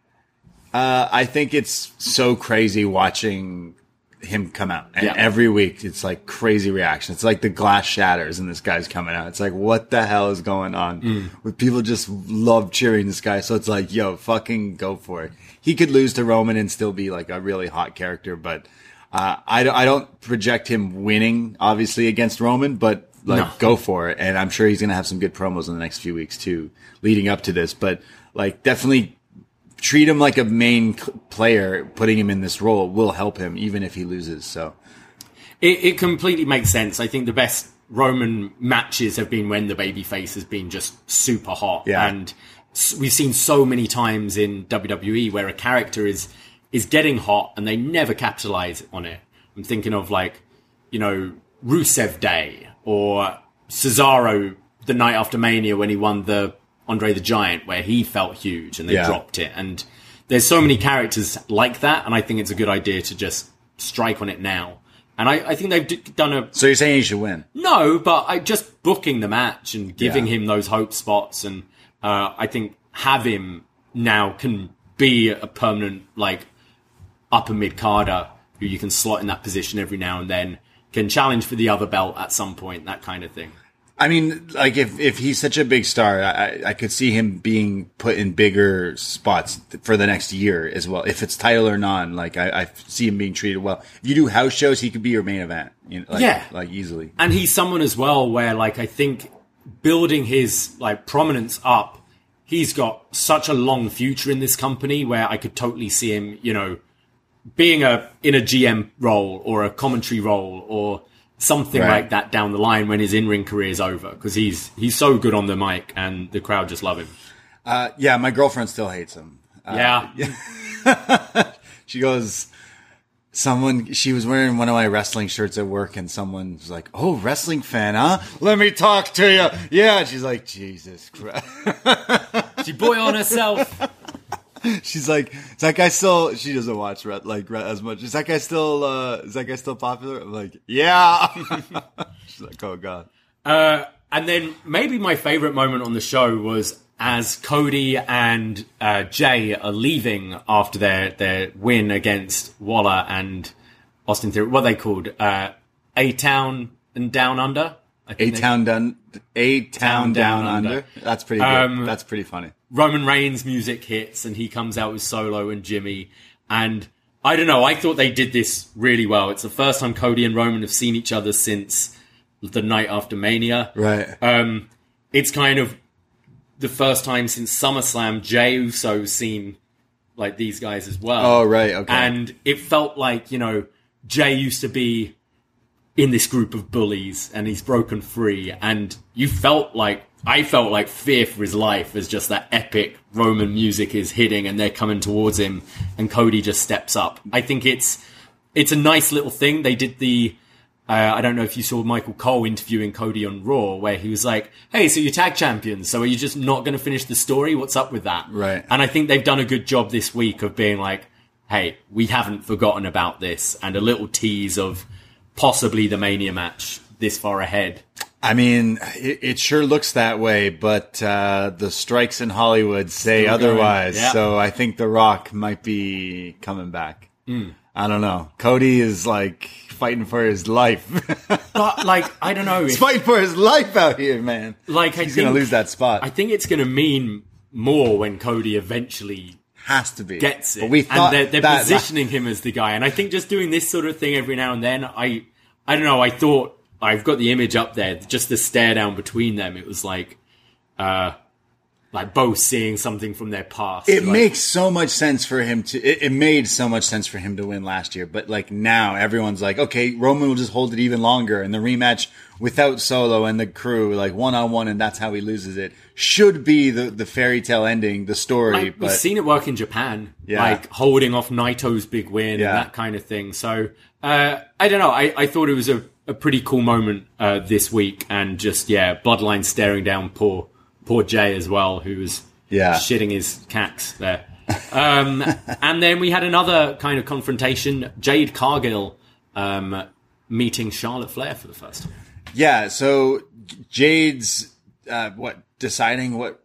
Uh, I think it's so crazy watching him come out. And Yeah. every week it's like crazy reaction. It's like the glass shatters and this guy's coming out. It's like, what the hell is going on? Mm. With people just love cheering this guy. So it's like, yo, fucking go for it. He could lose to Roman and still be like a really hot character, but, uh, I don't, I don't project him winning, obviously, against Roman, but like, No. go for it. And I'm sure he's going to have some good promos in the next few weeks too, leading up to this, but like definitely treat him like a main player, putting him in this role will help him even if he loses. So It, it completely makes sense. I think the best Roman matches have been when the babyface has been just super hot, Yeah. and we've seen so many times in WWE where a character is is getting hot and they never capitalize on it. I'm thinking of like, you know, Rusev Day or Cesaro the night after Mania when he won the Andre the Giant, where he felt huge and they Yeah. dropped it. And there's so many characters like that, and I think it's a good idea to just strike on it now. And I, I think they've d- done a so you're saying he should win? no, but I just booking the match and giving Yeah. him those hope spots, and uh, I think have him now can be a permanent like upper mid carder who you can slot in that position every now and then, can challenge for the other belt at some point, that kind of thing. I mean, like if if he's such a big star, I, I- could see him being put in bigger spots for the next year as well. If it's title or non, like I, I see him being treated well. If you do house shows, he could be your main event. You know, like, Yeah. like easily. and he's someone as well where like I think building his like prominence up, he's got such a long future in this company where I could totally see him, you know, being a in a GM role or a commentary role or something Right. like that down the line when his in-ring career is over because he's he's so good on the mic and the crowd just love him. Uh, yeah, my girlfriend still hates him. Uh, yeah. <laughs> She goes, someone, she was wearing one of my wrestling shirts at work and someone was like, oh, wrestling fan, huh? Let me talk to you. Yeah. She's like, Jesus Christ. <laughs> she boy on herself. <laughs> She's like, is that guy still, she doesn't watch like as much. Is that guy still, uh, is that guy still popular? I'm like, yeah. <laughs> She's like, oh God. Uh, and then maybe my favorite moment on the show was as Cody and uh, Jey are leaving after their their win against Waller and Austin Theory. What are they called? Uh, a Town and Down Under. A town done, a town, down, Down under. Under. That's pretty good. Um, That's pretty funny. Roman Reigns music hits and he comes out with Solo and Jimmy. And I don't know, I thought they did this really well. It's the first time Cody and Roman have seen each other since the night after Mania. Right. Um, it's kind of the first time since SummerSlam Jey Uso's seen like these guys as well. oh, right. Okay. And it felt like, you know, Jey used to be in this group of bullies and he's broken free. And you felt like, I felt like fear for his life as just that epic Roman music is hitting and they're coming towards him and Cody just steps up. I think it's, it's a nice little thing. They did the, uh, I don't know if you saw Michael Cole interviewing Cody on Raw, where he was like, "Hey, so you're tag champions, so are you just not going to finish the story? What's up with that?" Right. And I think they've done a good job this week of being like, "Hey, we haven't forgotten about this," and a little tease of possibly the Mania match this far ahead. I mean, it, it sure looks that way, but uh, the strikes in Hollywood say Still otherwise. Yeah. So I think The Rock might be coming back. Hmm. I don't know. Cody is like fighting for his life. <laughs> But like, I don't know. He's fighting for his life out here, man. like, I He's think, gonna lose that spot. I think it's going to mean more when Cody eventually Has to be. gets it. But we thought and they're, they're that, positioning him as the guy. And I think just doing this sort of thing every now and then, I, I don't know. I thought I've got the image up there, just the stare down between them. It was like, uh, like both seeing something from their past. It Like, makes so much sense for him to. It, it made so much sense for him to win last year, but like now, everyone's like, okay, Roman will just hold it even longer, and the rematch without Solo and the crew, like one on one, and that's how he loses it, should be the the fairy tale ending, the story. like, we've seen it work in Japan, Yeah. like holding off Naito's big win Yeah. and that kind of thing. So uh, I don't know. I, I thought it was a, a pretty cool moment uh, this week, and just yeah, Bloodline staring down poor poor Jey as well, who was Yeah. shitting his cacks there. Um, <laughs> and then we had another kind of confrontation: Jade Cargill um, meeting Charlotte Flair for the first time. yeah, so Jade's uh, what deciding what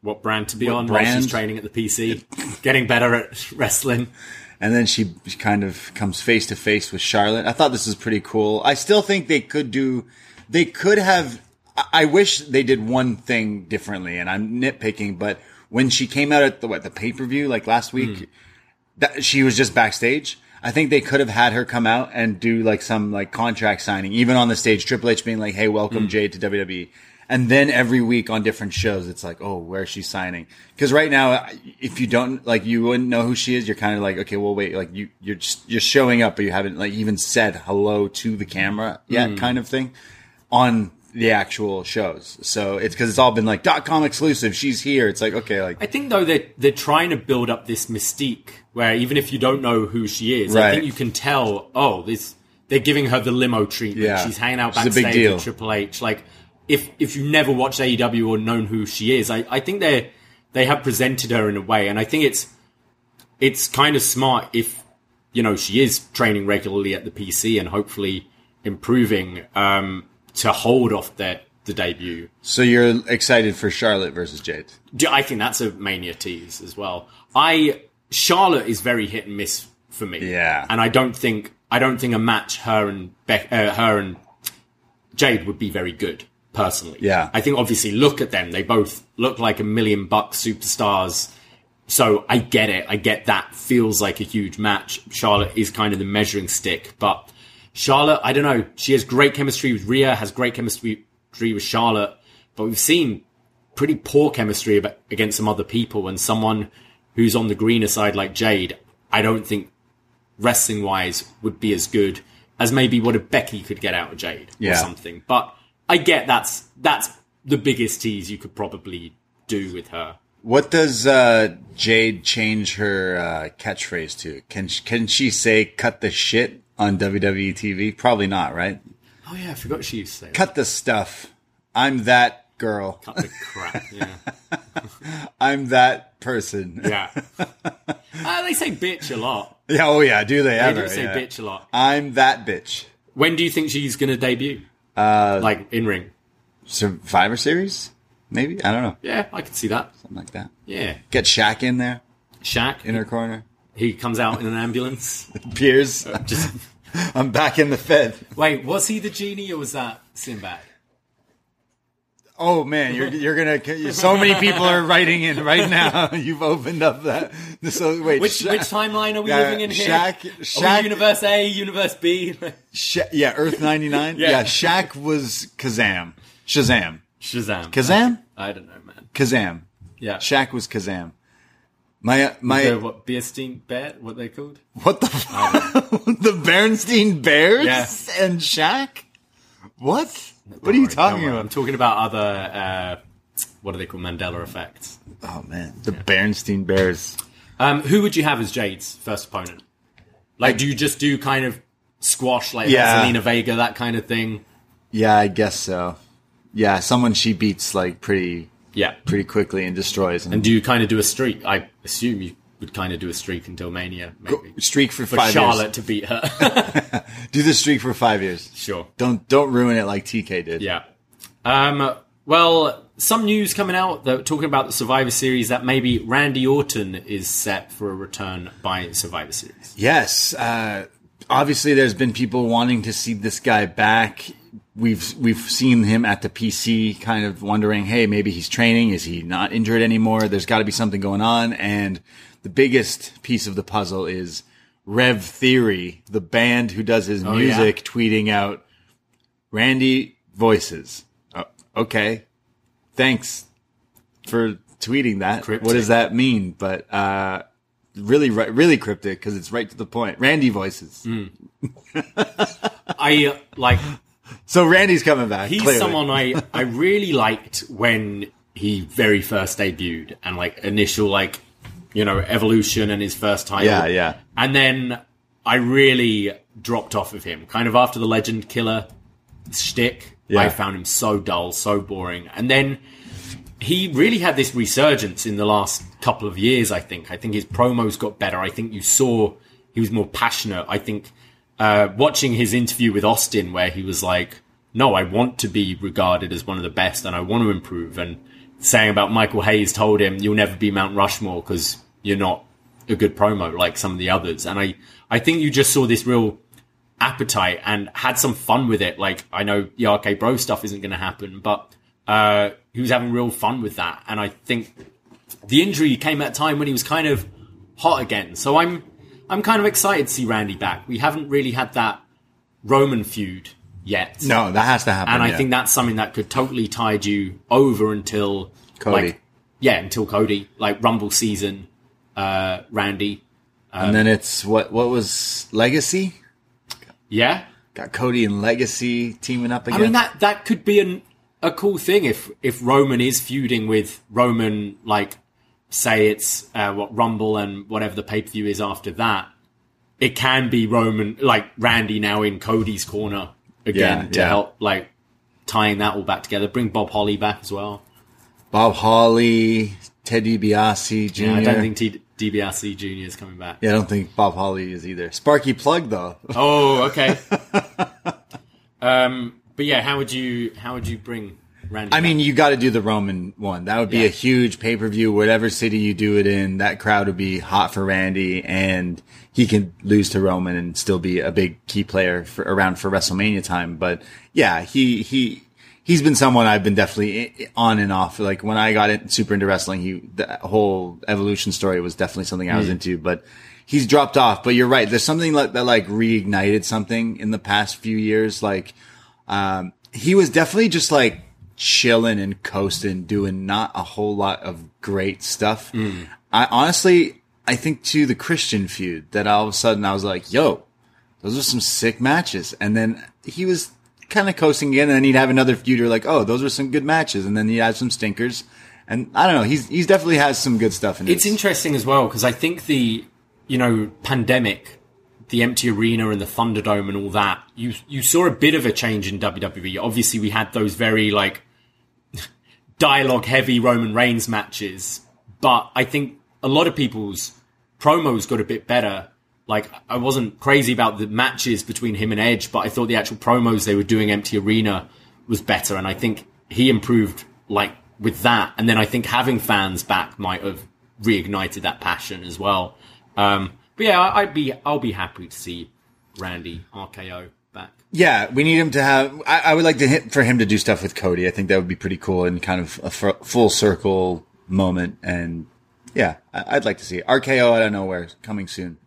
What brand to be on while she's training at the PC, getting better at <laughs> wrestling. And then she kind of comes face to face with Charlotte. I thought this was pretty cool. I still think they could do, they could have, I- I wish they did one thing differently and I'm nitpicking, but when she came out at the, what, the pay per view like last week, hmm. that she was just backstage. I think they could have had her come out and do like some like contract signing, even on the stage. Triple H being like, "Hey, welcome hmm. Jade to WWE," and then every week on different shows, it's like, "Oh, where's she signing?" Because right now, if you don't like, you wouldn't know who she is. You're kind of like, "Okay, well, wait," like you you're just you're showing up, but you haven't like even said hello to the camera yet, mm. kind of thing, on the actual shows. So it's because it's all been like dot com exclusive. She's here. It's like okay, like I think though they're they're trying to build up this mystique where even if you don't know who she is, I Right. think you can tell. Oh, this they're giving her the limo treatment. Yeah. She's hanging out She's backstage deal. with Triple H. Like if if you never watched AEW or known who she is, I, I think they they have presented her in a way, and I think it's it's kind of smart if you know she is training regularly at the PC and hopefully improving um, to hold off that the debut. so you're excited for Charlotte versus Jade. Do- I think that's a mania tease as well. I Charlotte is very hit and miss for me. Yeah. and I don't think I don't think a match her and Be- uh, her and Jade would be very good personally. Yeah. I think obviously look at them; they both look like a million buck superstars. So I get it. I get that feels like a huge match. Charlotte is kind of the measuring stick, but Charlotte, I don't know. She has great chemistry with Rhea, has great chemistry with Charlotte, but we've seen pretty poor chemistry against some other people and someone who's on the greener side like Jade, I don't think wrestling wise would be as good as maybe what a Becky could get out of Jade or something. But I get that's that's the biggest tease you could probably do with her. What does uh, Jade change her uh, catchphrase to? Can she, can she say "cut the shit" on WWE TV? Probably not, right? Oh yeah, I forgot she used to say that. Cut the stuff. I'm that girl. Cut the crap. <laughs> Yeah, I'm that person. yeah. <laughs> uh, they say bitch a lot. Yeah, oh yeah, do they They ever? do say yeah. bitch a lot. I'm that bitch. When do you think she's going to debut? Uh, like in ring. Survivor Series, maybe I don't know, Yeah, I could see that. something like that. Yeah, Get Shaq in there, Shaq. inner corner. He comes out in an ambulance. <laughs> Piers, Just <laughs> I'm back in the Fed. wait, was he the genie or was that Sinbad? Oh man, you're you're gonna. So many people are writing in right now. <laughs> You've opened up that. So wait, Which Sha- which timeline are we living in here? Shaq- Are we Shaq- universe A, universe B? Sha- yeah, Earth ninety nine. Yeah. yeah. Shaq was Kazam, Shazam, Shazam. Kazam, I don't know, man. Kazam. Yeah. Shaq was Kazam. My my The, what Beerstein Bear? What they called? what the f- <laughs> the Bernstein Bears Yeah. and Shaq? What? What are you Don't talking about? I'm talking about other. Uh, what are they called? Mandela effects. Oh man, the Bernstein Bears. Um, who would you have as Jade's first opponent? Like, do you just do kind of squash like Yeah. Zelina Vega, that kind of thing? Yeah, I guess so. Yeah, someone she beats like pretty Yeah. pretty quickly and destroys. And And do you kind of do a streak? I assume you would kind of do a streak until Mania, maybe. streak for For five Charlotte years. to beat her. <laughs> <laughs> Do the streak for five years. sure. Don't don't ruin it like TK did. Yeah. Um, well, some news coming out that talking about the Survivor Series that maybe Randy Orton is set for a return by Survivor Series. Yes. Uh, obviously, there's been people wanting to see this guy back. We've we've seen him at the PC, kind of wondering, hey, maybe he's training. Is he not injured anymore? There's got to be something going on. And the biggest piece of the puzzle is Rev Theory, the band who does his Oh, music, tweeting out Randy voices. Oh, okay, thanks for tweeting that. Cryptic. What does that mean? But uh, really, really cryptic because it's right to the point. Randy voices. Mm. <laughs> I uh, like So Randy's coming back. he's clearly. someone I I really liked when he very first debuted and like initial like you know evolution and his first title. Yeah, yeah. And then I really dropped off of him, kind of after the Legend Killer shtick. Yeah. I found him so dull, so boring. And then he really had this resurgence in the last couple of years. I think. I think his promos got better. I think you saw he was more passionate. I think uh, watching his interview with Austin, where he was like, "No, I want to be regarded as one of the best, and I want to improve." And saying about Michael Hayes told him, "You'll never be Mount Rushmore because you're not a good promo like some of the others." And I, I think you just saw this real appetite and had some fun with it. Like I know the RK Bro stuff isn't going to happen, but uh, he was having real fun with that. And I think the injury came at a time when he was kind of hot again. So I'm I'm kind of excited to see Randy back. We haven't really had that Roman feud yet. No, that has to happen. And I yeah. think that's something that could totally tide you over until Cody. Like, yeah, until Cody, like Rumble season, uh, Randy. and then it's what what was Legacy? Yeah, Got Cody and Legacy teaming up again. I mean that that could be an, a cool thing if if Roman is feuding with Roman, like say it's uh, what Rumble and whatever the pay per view is after that. It can be Roman, like Randy now in Cody's corner again Yeah, to yeah. help like tying that all back together. Bring Bob Holly back as well. Bob Holly, Ted DiBiase Jr. Yeah, I don't think T- DiBiase Jr. is coming back. Yeah, I don't think Bob Holly is either. Sparky Plugg though. Oh, okay. <laughs> um, but yeah, how would you how would you bring Randy? I mean, you got to do the Roman one. That would be Yeah. a huge pay per view. Whatever city you do it in, that crowd would be hot for Randy, and he can lose to Roman and still be a big key player for, around for WrestleMania time. But yeah, he he he's been someone I've been definitely on and off. Like when I got in, super into wrestling, he the whole evolution story was definitely something I was into, but. He's dropped off, but you're right. There's something like that, like reignited something in the past few years. Like, um, he was definitely just like chilling and coasting, doing not a whole lot of great stuff. I honestly, I think to the Christian feud that all of a sudden I was like, yo, those are some sick matches. And then he was kind of coasting again and then he'd have another feud. You're like, oh, those were some good matches. And then he'd have some stinkers. And I don't know. He's, he's definitely has some good stuff in it. It's his- interesting as well because I think the you know pandemic, the empty arena and the Thunderdome and all that. You you saw a bit of a change in WWE. Obviously, we had those very like <laughs> dialogue heavy Roman Reigns matches, but I think a lot of people's promos got a bit better. Like I wasn't crazy about the matches between him and Edge, but I thought the actual promos they were doing empty arena was better, and I think he improved like with that, and then I think having fans back might have reignited that passion as well. Um, but yeah, I- I'd be I'll be happy to see Randy RKO back. Yeah, we need him to have. I, I would like to hit for him to do stuff with Cody. I think that would be pretty cool and kind of a f- full circle moment. And yeah, I'd like to see it. RKO out of nowhere coming soon.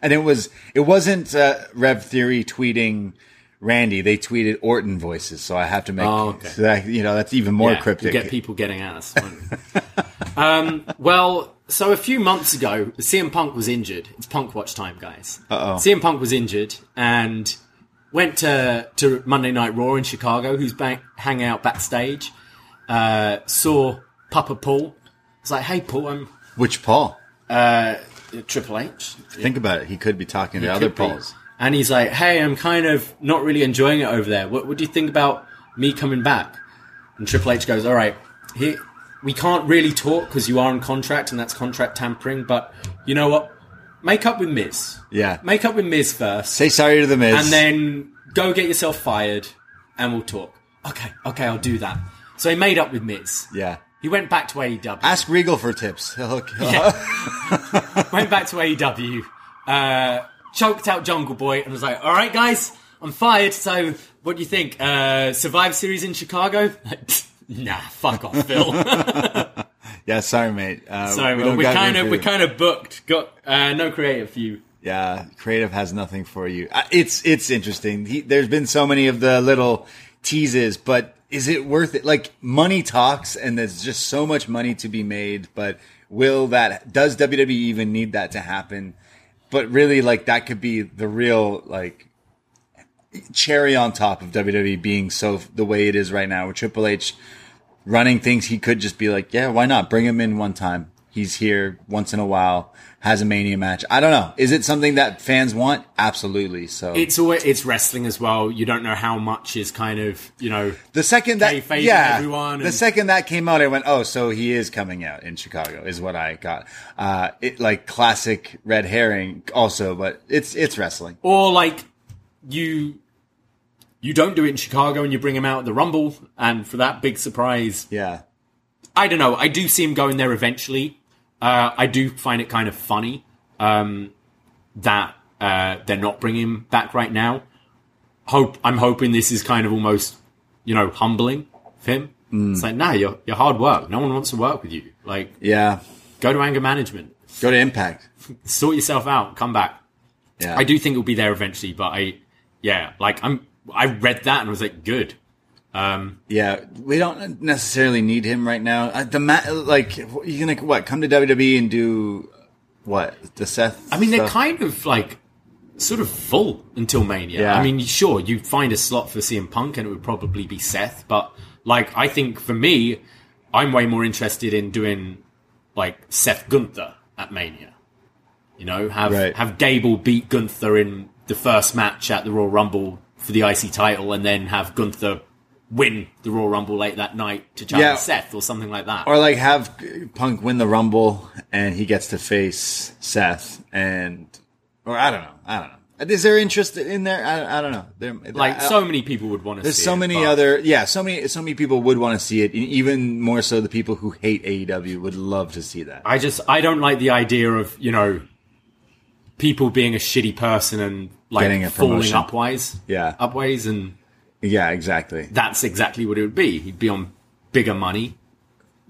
And it was it wasn't uh, Rev Theory tweeting Randy. They tweeted Orton voices. So I have to make Oh, okay. so that, you know that's even more Yeah, cryptic. get people getting at us. <laughs> um, well, so a few months ago, CM Punk was injured. It's Punk Watch time, guys. Uh-oh. CM Punk was injured and went to to Monday Night Raw in Chicago. Who's hanging out backstage? Uh, saw Papa Paul. It's like, hey, Paul, I'm Which Paul? uh, Triple H. Think about it. He could be talking to He other could be. Pauls. And he's like, hey, I'm kind of not really enjoying it over there. What, what do you think about me coming back? And Triple H goes, all right, here, we can't really talk because you are on contract and that's contract tampering, but you know what? Make up with Miz. Yeah. Make up with Miz first. Say sorry to the Miz. And then go get yourself fired and we'll talk. Okay, okay, I'll do that. So he made up with Miz. yeah. He went back to AEW. Ask Regal for tips. <laughs> He'll, went back to AEW, uh, choked out Jungle Boy, and was like, "All right, guys, I'm fired. So, what do you think? Uh, Survive Series in Chicago? <laughs> nah, fuck off, Phil. <laughs> yeah. Sorry, mate. Uh, so we kind of we kind of booked. Got uh, no creative for you. Yeah, creative has nothing for you. Uh, It's it's interesting. He, there's been so many of the little teases, but is it worth it? Like money talks, and there's just so much money to be made. But will that? Does WWE even need that to happen? But really, like that could be the real like cherry on top of WWE being so the way it is right now with Triple H running things. He could just be like, yeah, why not bring him in one time? He's here once in a while, has a mania match. I don't know. Is it something that fans want? Absolutely. So It's always it's wrestling as well. You don't know how much is kind of you know. the second that yeah, everyone the and- second that came out, I went, oh, so he is coming out in Chicago, is what I got. Uh, it like classic red herring, also, but it's it's wrestling. Or like you you don't do it in Chicago and you bring him out at the Rumble, and for that big surprise, Yeah, I don't know. I do see him going there eventually. Uh, I do find it kind of funny um, that uh, they're not bringing him back right now. Hope I'm hoping this is kind of almost, you know, humbling for him. It's like, nah, you're you're hard work. No one wants to work with you. Like, yeah. go to anger management, Go to Impact. <laughs> sort yourself out, come back. Yeah, I do think it'll be there eventually, but I, yeah, like I'm. I read that and I was like, good. Um, Yeah, we don't necessarily need him right now. Uh, the ma- like you gonna what come to WWE and do what the Seth? I mean, they're kind of like sort of full until Mania. Yeah. I mean, sure, you'd find a slot for CM Punk and it would probably be Seth, but like, I think for me, I'm way more interested in doing like Seth Gunther at Mania. You know, have Right. have Gable beat Gunther in the first match at the Royal Rumble for the IC title, and then have Gunther win the Royal Rumble late that night to challenge Yeah. Seth or something like that. or like have Punk win the Rumble and he gets to face Seth and or I don't know, I don't know. Is there interest in there? I, I don't know. There, like I- so many people would want to. There's so it, many but- other, yeah, so many, so many people would want to see it. Even more so, the people who hate AEW would love to see that. I just I don't like the idea of you know people being a shitty person and like falling upways, Yeah. upways, and Yeah, exactly. that's exactly what it would be. He'd be on bigger money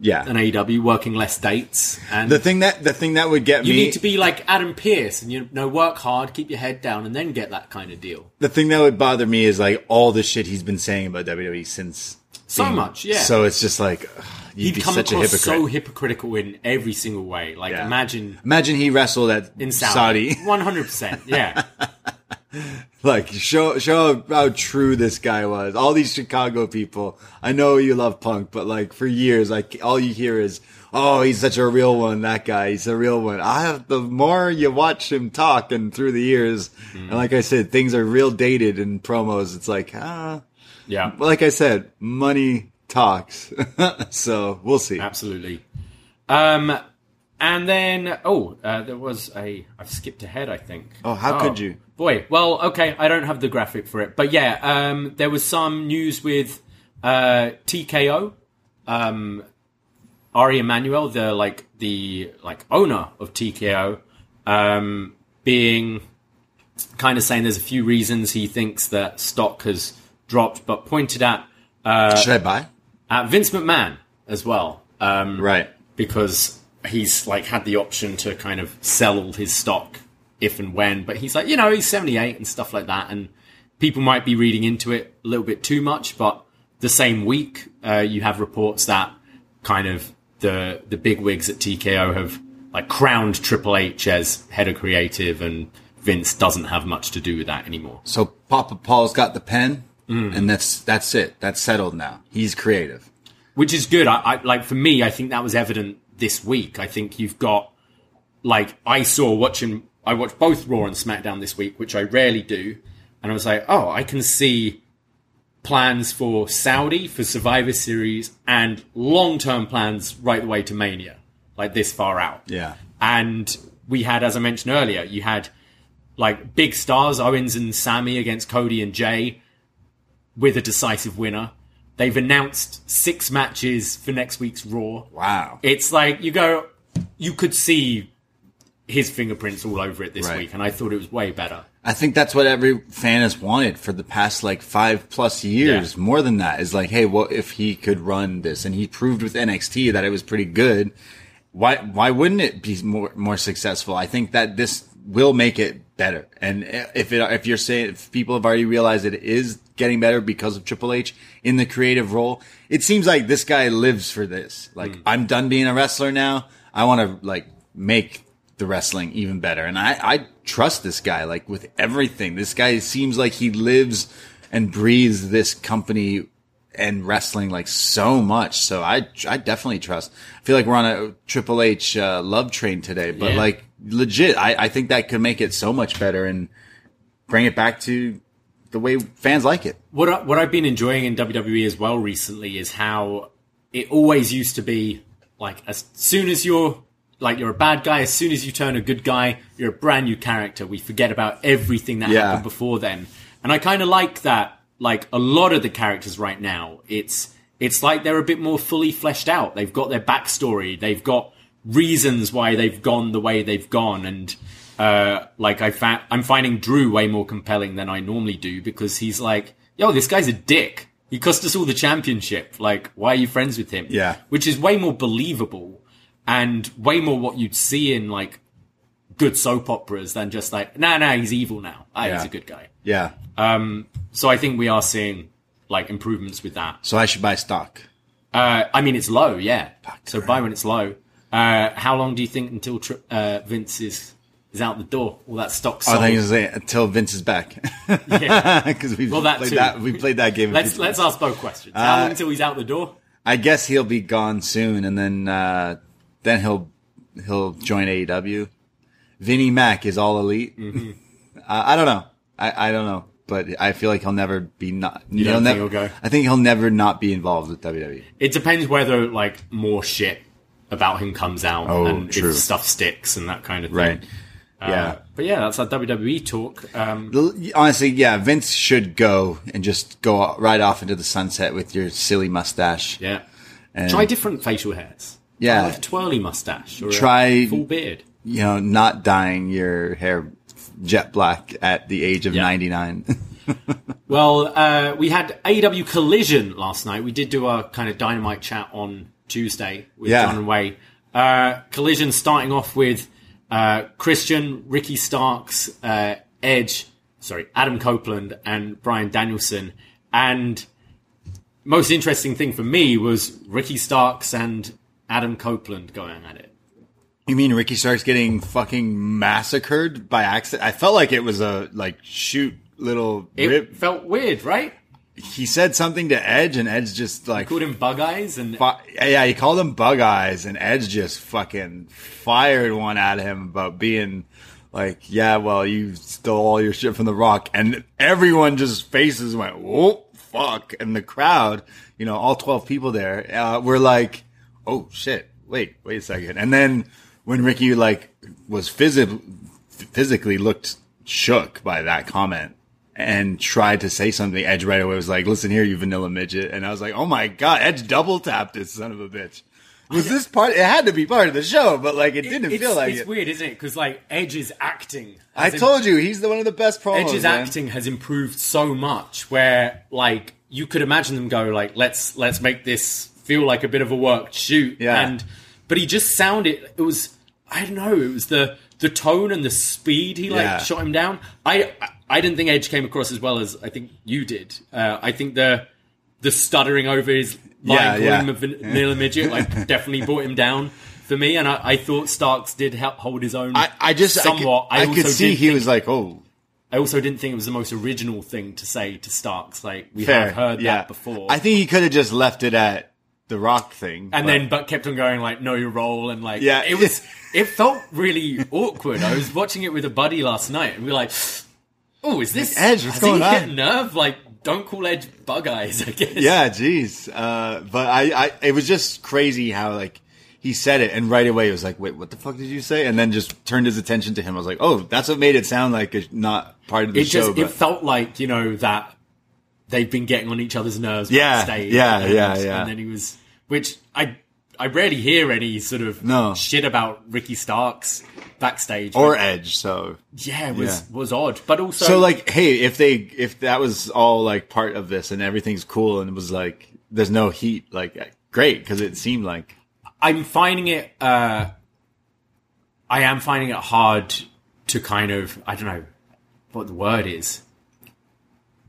Yeah. than AEW, working less dates, and The thing that the thing that would get you me need to be like Adam Pearce and you know work hard, keep your head down, and then get that kind of deal. the thing that would bother me is like all the shit he's been saying about WWE since So being- much, yeah. So it's just like ugh, you'd He'd be come such a across hypocrite. so hypocritical in every single way. Like Yeah. imagine Imagine he wrestled at in Saudi. Saudi, one hundred percent, yeah. <laughs> <laughs> like show show how true this guy was. All these Chicago people. I know you love Punk, but like for years, like all you hear is, "Oh, he's such a real one. That guy, he's a real one." I have the more you watch him talk and through the years, Mm. and like I said, things are real dated in promos. It's like ah. Yeah, like I said, money talks. <laughs> so we'll see. absolutely. Um, and then oh, uh, there was a. I've skipped ahead. I think. Oh, how could you? Boy, well, okay, I don't have the graphic for it, but yeah, um, there was some news with uh, TKO, um, Ari Emanuel, the like the like owner of TKO, um, being kind of saying there's a few reasons he thinks that stock has dropped, but pointed at Should I buy? at Vince McMahon as well. Um, Right. because he's like had the option to kind of sell all his stock if and when, but he's like, you know, he's 78 and stuff like that, and people might be reading into it a little bit too much, but the same week, uh, you have reports that kind of the the big wigs at TKO have like crowned Triple H as head of creative, and Vince doesn't have much to do with that anymore. So Papa Paul's got the pen, and that's that's it. That's settled now. He's creative. which is good. I, I like for me, I think that was evident this week. I think you've got like I saw watching. I watched both Raw and SmackDown this week, which I rarely do, and I was like, oh, I can see plans for Saudi for Survivor Series and long term plans right the way to Mania, like this far out. Yeah. And we had, as I mentioned earlier, you had like big stars, Owens and Sammy against Cody and Jey with a decisive winner. They've announced six matches for next week's Raw. Wow. It's like you go, you could see his fingerprints all over it this Right. week, and I thought it was way better. I think that's what every fan has wanted for the past like five plus years. Yeah. More than that is like, hey, what if he could run this? And he proved with NXT that it was pretty good. Why why wouldn't it be more more successful? I think that this will make it better. And if it if you're saying if people have already realized it is getting better because of Triple H in the creative role, it seems like this guy lives for this. Like I'm done being a wrestler now. I want to like make the wrestling even better. And I, I trust this guy, like with everything. This guy seems like he lives and breathes this company and wrestling like so much. So I, I definitely trust. I feel like we're on a Triple H uh, love train today, but Yeah. like legit, I, I think that could make it so much better and bring it back to the way fans like it. What I, what I've been enjoying in WWE as well recently is how it always used to be like as soon as you're like you're a bad guy, as soon as you turn a good guy, you're a brand new character. We forget about everything that Yeah. happened before then, and I kind of like that. Like a lot of the characters right now, it's it's like they're a bit more fully fleshed out. They've got their backstory. They've got reasons why they've gone the way they've gone, and uh, like I fa- I'm finding Drew way more compelling than I normally do because he's like, yo, this guy's a dick. He cost us all the championship. Like, why are you friends with him? Yeah. Which is way more believable and way more what you'd see in like good soap operas than just like, nah, nah, he's evil now. Ah, he's a good guy. Yeah. Um, So I think we are seeing like improvements with that. So I should buy stock. Uh, I mean, it's low, yeah. So buy when it's low. Uh, how long do you think until tri- uh, Vince is is out the door? All that stock Oh, I think like, until Vince is back. yeah. <laughs> Because we Well, that played too. that. We played that game. Let's let's ask both questions. How Uh, long until he's out the door? I guess he'll be gone soon, and then uh, then he'll he'll join AEW. Vinnie Mac is all elite. Mm-hmm. Uh, I don't know. I, I don't know, but I feel like he'll never be not. You don't think he'll go? I think he'll never not be involved with. WWE. It depends whether like more shit about him comes out Oh, and true. if stuff sticks and that kind of thing. Right. Uh, yeah. But yeah, that's our WWE talk. Um, Honestly, yeah, Vince should go and just go right off into the sunset with your silly mustache. yeah. And, Try different facial hairs. Yeah. Like a twirly mustache or Try- a full beard. you know, not dyeing your hair jet black at the age of Yeah. 99. <laughs> Well, uh, we had AW Collision last night. We did do a kind of dynamite chat on Tuesday with Yeah. John and Way. Uh, Collision starting off with uh, Christian, Ricky Starks, uh, Edge, sorry, Adam Copeland, and Bryan Danielson. And most interesting thing for me was Ricky Starks and Adam Copeland going at it. You mean Ricky Starks getting fucking massacred by accident? I felt like it was a like shoot little It rip. felt weird, right? He said something to Edge, and Edge just like, Called him Bug Eyes, and fu- yeah, he called him bug eyes, and Edge just fucking fired one at him about being like, yeah, well, you stole all your shit from the Rock, and everyone just faces went, whoa, fuck, and the crowd, you know, all twelve people there, uh, were like, oh shit, wait, wait a second, and then when Ricky like was physically physically looked shook by that comment. And tried to say something, Edge right away was like, "Listen here, you vanilla midget," and I was like, "Oh my god, Edge double tapped this son of a bitch." Was this part? It had to be part of the show, but like it didn't feel like it's it. weird, isn't it? Because like Edge is acting, I im- told you he's the one of the best promos. Edge's man. acting has improved so much. Where like you could imagine them go like, let's let's make this feel like a bit of a worked shoot. Yeah. And but he just sounded. It was I don't know. It was the the tone and the speed he like Yeah. shot him down. I I didn't think Edge came across as well as I think you did. Uh, I think the the stuttering over his line Yeah, calling yeah. him a van- vanilla midget like <laughs> definitely brought him down for me. And I, I thought Starks did help hold his own. I, I just somewhat. I could, I could see he think- was like, "Oh, I also didn't think it was the most original thing to say to Starks. Like we fair." have heard yeah. that before. I think he could have just left it at the Rock thing, and but- then but kept on going like know your role and like Yeah. it was it felt really awkward. I was watching it with a buddy last night and we were like, oh, is this Edge, what's going on?" nerve? Like don't call Edge bug eyes. I guess. Yeah, jeez. Uh, but I, I, it was just crazy how like he said it, and right away it was like, "Wait, what the fuck did you say?" And then just turned his attention to him. I was like, "Oh, that's what made it sound like it's not part of the show. It show." just but it felt like you know that they've been getting on each other's nerves. Yeah, backstage yeah, and, yeah, yeah. And then he was, which I I rarely hear any sort of No. shit about Ricky Starks backstage or Edge. So, Yeah, it was Yeah. was odd, but also so like, hey, if they, if that was all like part of this and everything's cool and it was like, there's no heat, like, great because it seemed like, I'm finding it. uh I am finding it hard to kind of I don't know what the word is.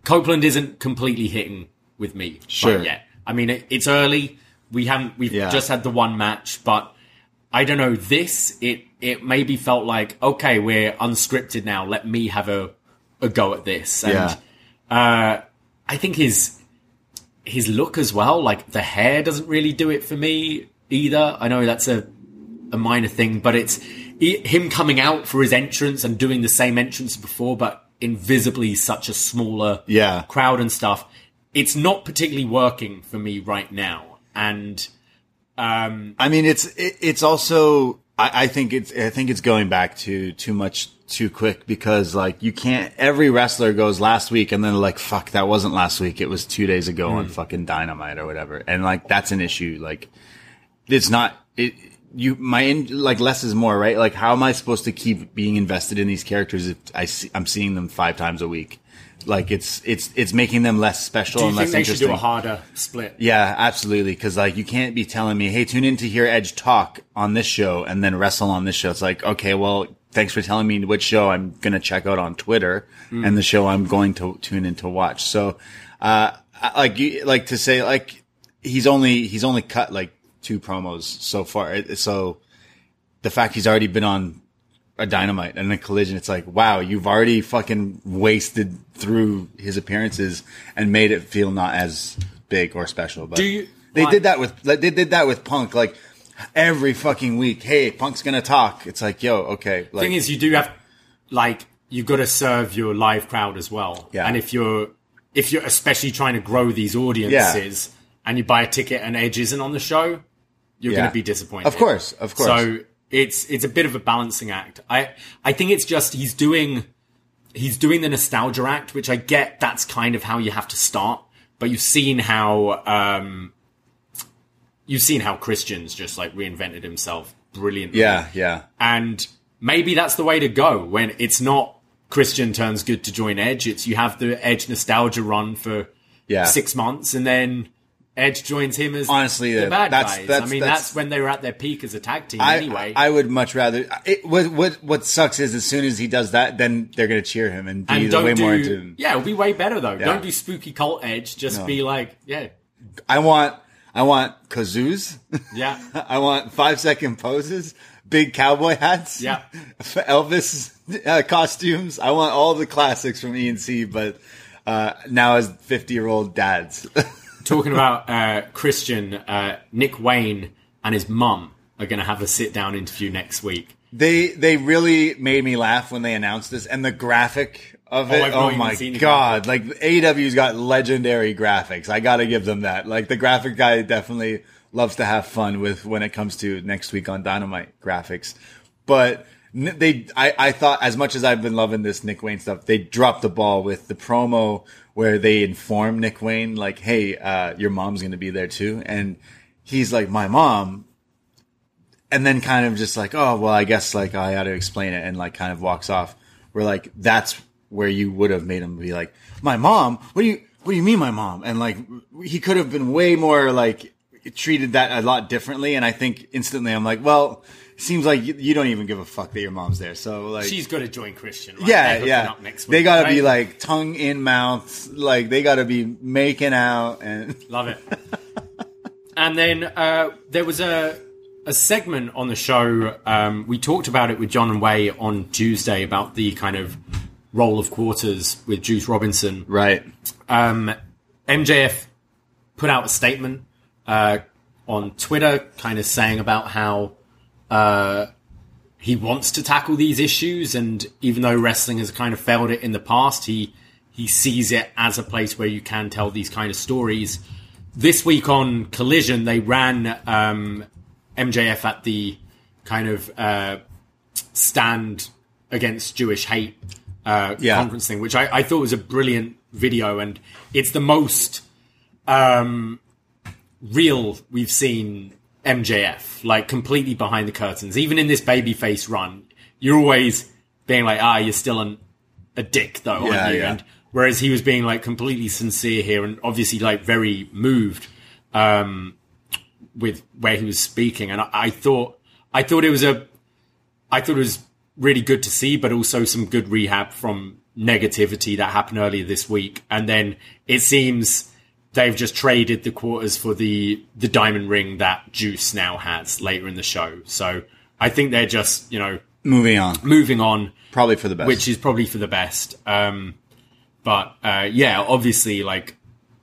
Copeland isn't completely hitting with me Sure. yet. I mean, it, it's early. We haven't. We've Yeah. just had the one match, but I don't know. This it it maybe felt like okay, we're unscripted now. Let me have a a go at this. And Yeah. uh, I think his his look as well. Like the hair doesn't really do it for me either. I know that's a a minor thing, but it's him coming out for his entrance and doing the same entrance before, but invisibly such a smaller Yeah. crowd and stuff. It's not particularly working for me right now, and um, I mean, it's it, it's also I, I think it's I think it's going back to too much too quick because like you can't every wrestler goes last week and then like fuck that wasn't last week. It was two days ago on fucking Dynamite or whatever. And like that's an issue. Like it's not it you my in, like less is more right? Like how am I supposed to keep being invested in these characters if I see, I'm seeing them five times a week like it's it's it's making them less special do you and think less they should interesting do a harder split? yeah, absolutely. Because like you can't be telling me, "Hey, tune in to hear Edge talk on this show and then wrestle on this show." It's like, okay, well, thanks for telling me which show I'm gonna check out on Twitter and the show I'm going to tune in to watch. So, uh, I- like you like to say, like he's only he's only cut like two promos so far. It- So the fact he's already been on a dynamite and a collision, it's like, wow, you've already fucking wasted through his appearances and made it feel not as big or special. But Do you- they did that with they did that with Punk like every fucking week. Hey, Punk's gonna talk. It's like, yo, okay. Like, thing is, you do have like you've got to serve your live crowd as well. Yeah. And if you're if you're especially trying to grow these audiences and you buy a ticket and Edge isn't on the show, you're Yeah. going to be disappointed. Of course, of course. So it's it's a bit of a balancing act. I I think it's just he's doing he's doing the nostalgia act, which I get. That's kind of how you have to start. But you've seen how um, you've seen how Christian's just like reinvented himself brilliantly yeah, yeah, and maybe that's the way to go when it's not Christian turns good to join Edge. It's you have the Edge nostalgia run for yeah. six months, and then Edge joins him as Honestly, the bad that's- guys. that's- I mean, that's- that's, when they were at their peak as a tag team. I, anyway, I would much rather. It, what what what sucks is as soon as he does that, then they're gonna cheer him and be and way do more into him. yeah, it'll be way better though. Yeah. Don't do spooky cult Edge. Just No. be like, yeah, I want I want kazoos. yeah. <laughs> I want five second poses, big cowboy hats, Yeah. <laughs> Elvis uh, costumes. I want all the classics from E&C, but uh, now as fifty year old dads. <laughs> Talking about uh, Christian, uh, Nick Wayne and his mum are going to have a sit down interview next week. they they really made me laugh when they announced this, and the graphic of Oh, it. I've Oh, my god! Like AEW's got legendary graphics. I got to give them that. Like the graphic guy definitely loves to have fun with when it comes to next week on Dynamite graphics, but. They, I, I thought as much as I've been loving this Nick Wayne stuff, they dropped the ball with the promo where they inform Nick Wayne like, "Hey, uh, your mom's going to be there too," and he's like, "My mom," and then kind of just like, "Oh, well, I guess like I had to explain it," and like kind of walks off. We're like, that's where you would have made him be like, "My mom? What do you?" What do you mean, my mom? And like, he could have been way more like treated that a lot differently. And I think instantly I'm like, well, seems like you, you don't even give a fuck that your mom's there. So like, She's got to join Christian. Right? yeah, yeah. Up next they gotta be like tongue in mouth. Like they gotta be making out and <laughs> Love it. and then uh, there was a a segment on the show. Um, we talked about it with John and Way on Tuesday about the kind of role of quarters with Juice Robinson. right. Um, MJF put out a statement uh, on Twitter, kind of saying about how uh, he wants to tackle these issues, and even though wrestling has kind of failed it in the past, he he sees it as a place where you can tell these kind of stories. This week on Collision, they ran um, MJF at the kind of uh, stand against Jewish hate uh, Yeah. conference thing, which I, I thought was a brilliant video, and it's the most um, real we've seen MJF, like completely behind the curtains. Even in this babyface run, you're always being like, ah, you're still an, a dick though, Yeah, aren't you? yeah. And whereas he was being like completely sincere here and obviously like very moved um, with where he was speaking, and I, I thought I thought it was a I thought it was really good to see, but also some good rehab from negativity that happened earlier this week. And then it seems they've just traded the quarters for the the diamond ring that Juice now has later in the show. So I think they're just you know Moving on. moving on, Probably for the best. which is probably for the best. Um, but uh, yeah, obviously, like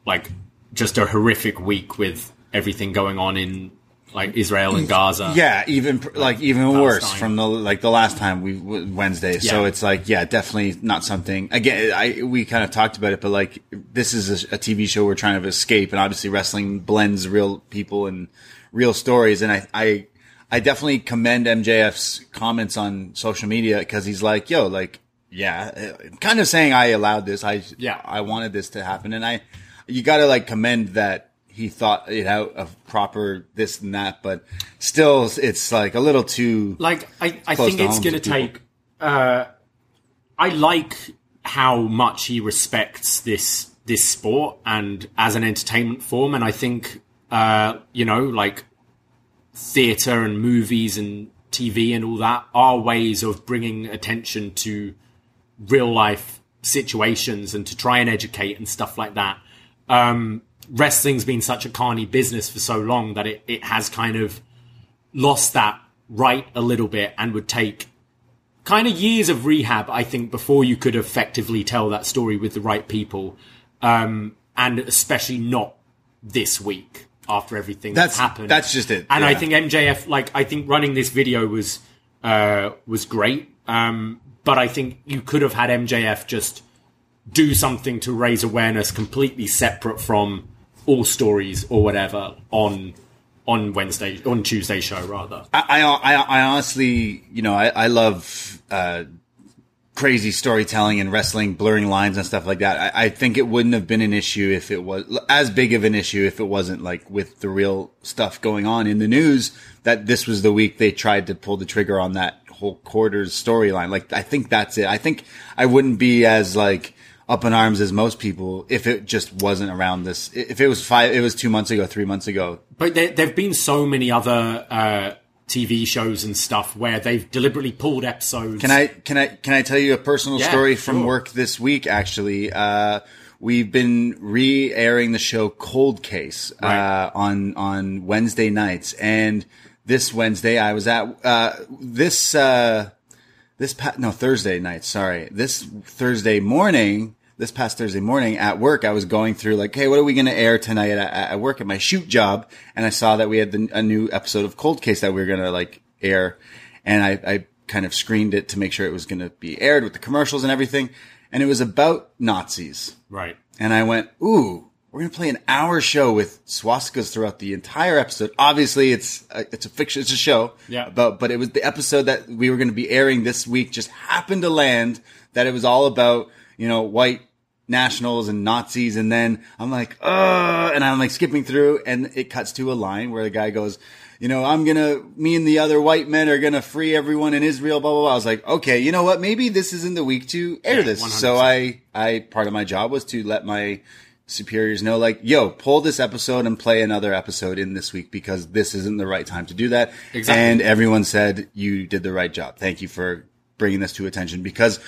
like just a horrific week with everything going on in like Israel and Gaza. yeah, even like even worse from the like the last time we Wednesday. So it's like yeah, definitely not something. Again, I we kind of talked about it, but like this is a, a TV show we're trying to escape, and obviously wrestling blends real people and real stories. And I I I definitely commend MJF's comments on social media because he's like, yo, like yeah, kind of saying I allowed this. I Yeah. I wanted this to happen, and I you got to like commend that he thought it out of proper this and that, but still, it's like a little too. like I, I think it's going to to take. Uh, I like how much he respects this this sport and as an entertainment form, and I think uh, you know, like theater and movies and TV and all that are ways of bringing attention to real life situations and to try and educate and stuff like that. Um, wrestling's been such a carny business for so long that it, it has kind of lost that right a little bit and would take kind of years of rehab, I think, before you could effectively tell that story with the right people. Um, and especially not this week after everything that's, That's- happened. that's just it, And I think MJF, like, I think running this video was, uh, was great. Um, but I think you could have had MJF just do something to raise awareness completely separate from all stories or whatever on, on Wednesday, on Tuesday show rather. I, I, I honestly, you know, I, I love uh, crazy storytelling and wrestling, blurring lines and stuff like that. I, I think it wouldn't have been an issue if it was as big of an issue if it wasn't like with the real stuff going on in the news. That this was the week they tried to pull the trigger on that whole quarters storyline. Like, I think that's it. I think I wouldn't be as like up in arms as most people if it just wasn't around this. If it was five, it was two months ago, three months ago. But there have been so many other uh, TV shows and stuff where they've deliberately pulled episodes. Can I can I can I tell you a personal Yeah, story from sure. work this week? Actually, uh, we've been re-airing the show Cold Case uh, on on Wednesday nights, and this Wednesday I was at uh, this uh, this pa- no Thursday night. Sorry, this Thursday morning. This past Thursday morning at work, I was going through like, hey, what are we going to air tonight at, at work at my shoot job? And I saw that we had the, a new episode of Cold Case that we were going to like air, and I, I kind of screened it to make sure it was going to be aired with the commercials and everything. And it was about Nazis. Right. And I went, ooh, we're going to play an hour show with swastikas throughout the entire episode. Obviously, it's a, it's a fiction, it's a show. Yeah. But but it was the episode that we were going to be airing this week just happened to land that it was all about you know white nationals and Nazis, and then I'm like, uh, and I'm like skipping through, and it cuts to a line where the guy goes. You know, I'm gonna, me and the other white men are gonna free everyone in Israel, blah, blah, blah. I was like, okay, you know what? Maybe this isn't the week to air Yeah, this. 100%. So I, I, part of my job was to let my superiors know, like, yo, pull this episode and play another episode in this week because this isn't the right time to do that. Exactly. And everyone said you did the right job. Thank you for bringing this to attention because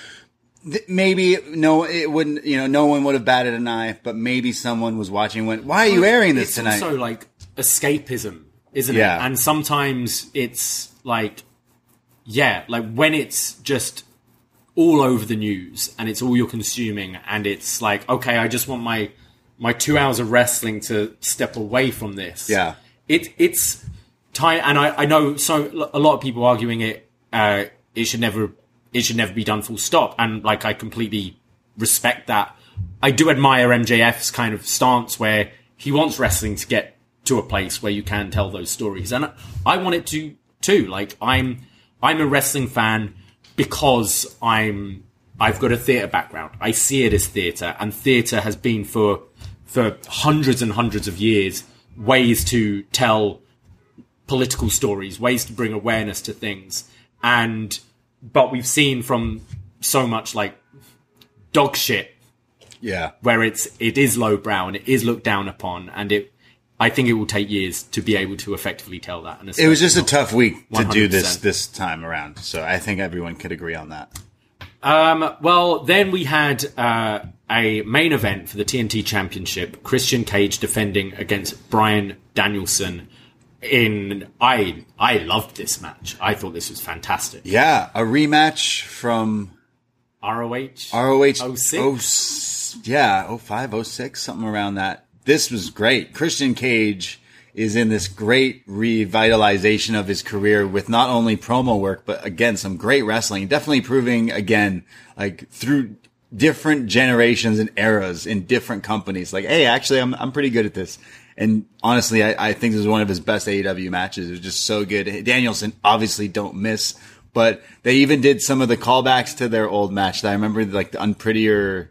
th- maybe no, it wouldn't, you know, no one would have batted an eye, but maybe someone was watching went, why are you airing this it's tonight? also like escapism, isn't Yeah. it? And sometimes it's like, yeah, like when it's just all over the news and it's all you're consuming, and it's like, okay, I just want my my two hours of wrestling to step away from this. Yeah. it it's time, and I I know so a lot of people arguing it. Uh, it should never it should never be done full stop, and like I completely respect that. I do admire MJF's kind of stance where he wants wrestling to get to a place where you can tell those stories, and I want it to too. Like I'm, I'm a wrestling fan because I'm, I've got a theatre background. I see it as theatre, and theatre has been for for hundreds and hundreds of years ways to tell political stories, ways to bring awareness to things, and but we've seen from so much like dog shit yeah. where it's it is lowbrow and it is looked down upon, and it. I think it will take years to be able to effectively tell that. And It was just a tough week to do this 100%. this time around. So I think everyone could agree on that. Um, well, then we had uh, a main event for the TNT Championship: Christian Cage defending against Bryan Danielson. In I I loved this match. I thought this was fantastic. Yeah, a rematch from ROH. ROH 06? oh, oh yeah, 05, 06, something around that. This was great. Christian Cage is in this great revitalization of his career with not only promo work, but again, some great wrestling. Definitely proving again, like through different generations and eras in different companies. Like, hey, actually, I'm, I'm pretty good at this. And honestly, I, I think this was one of his best AEW matches. It was just so good. Danielson obviously don't miss, but they even did some of the callbacks to their old match that I remember, like the unprettier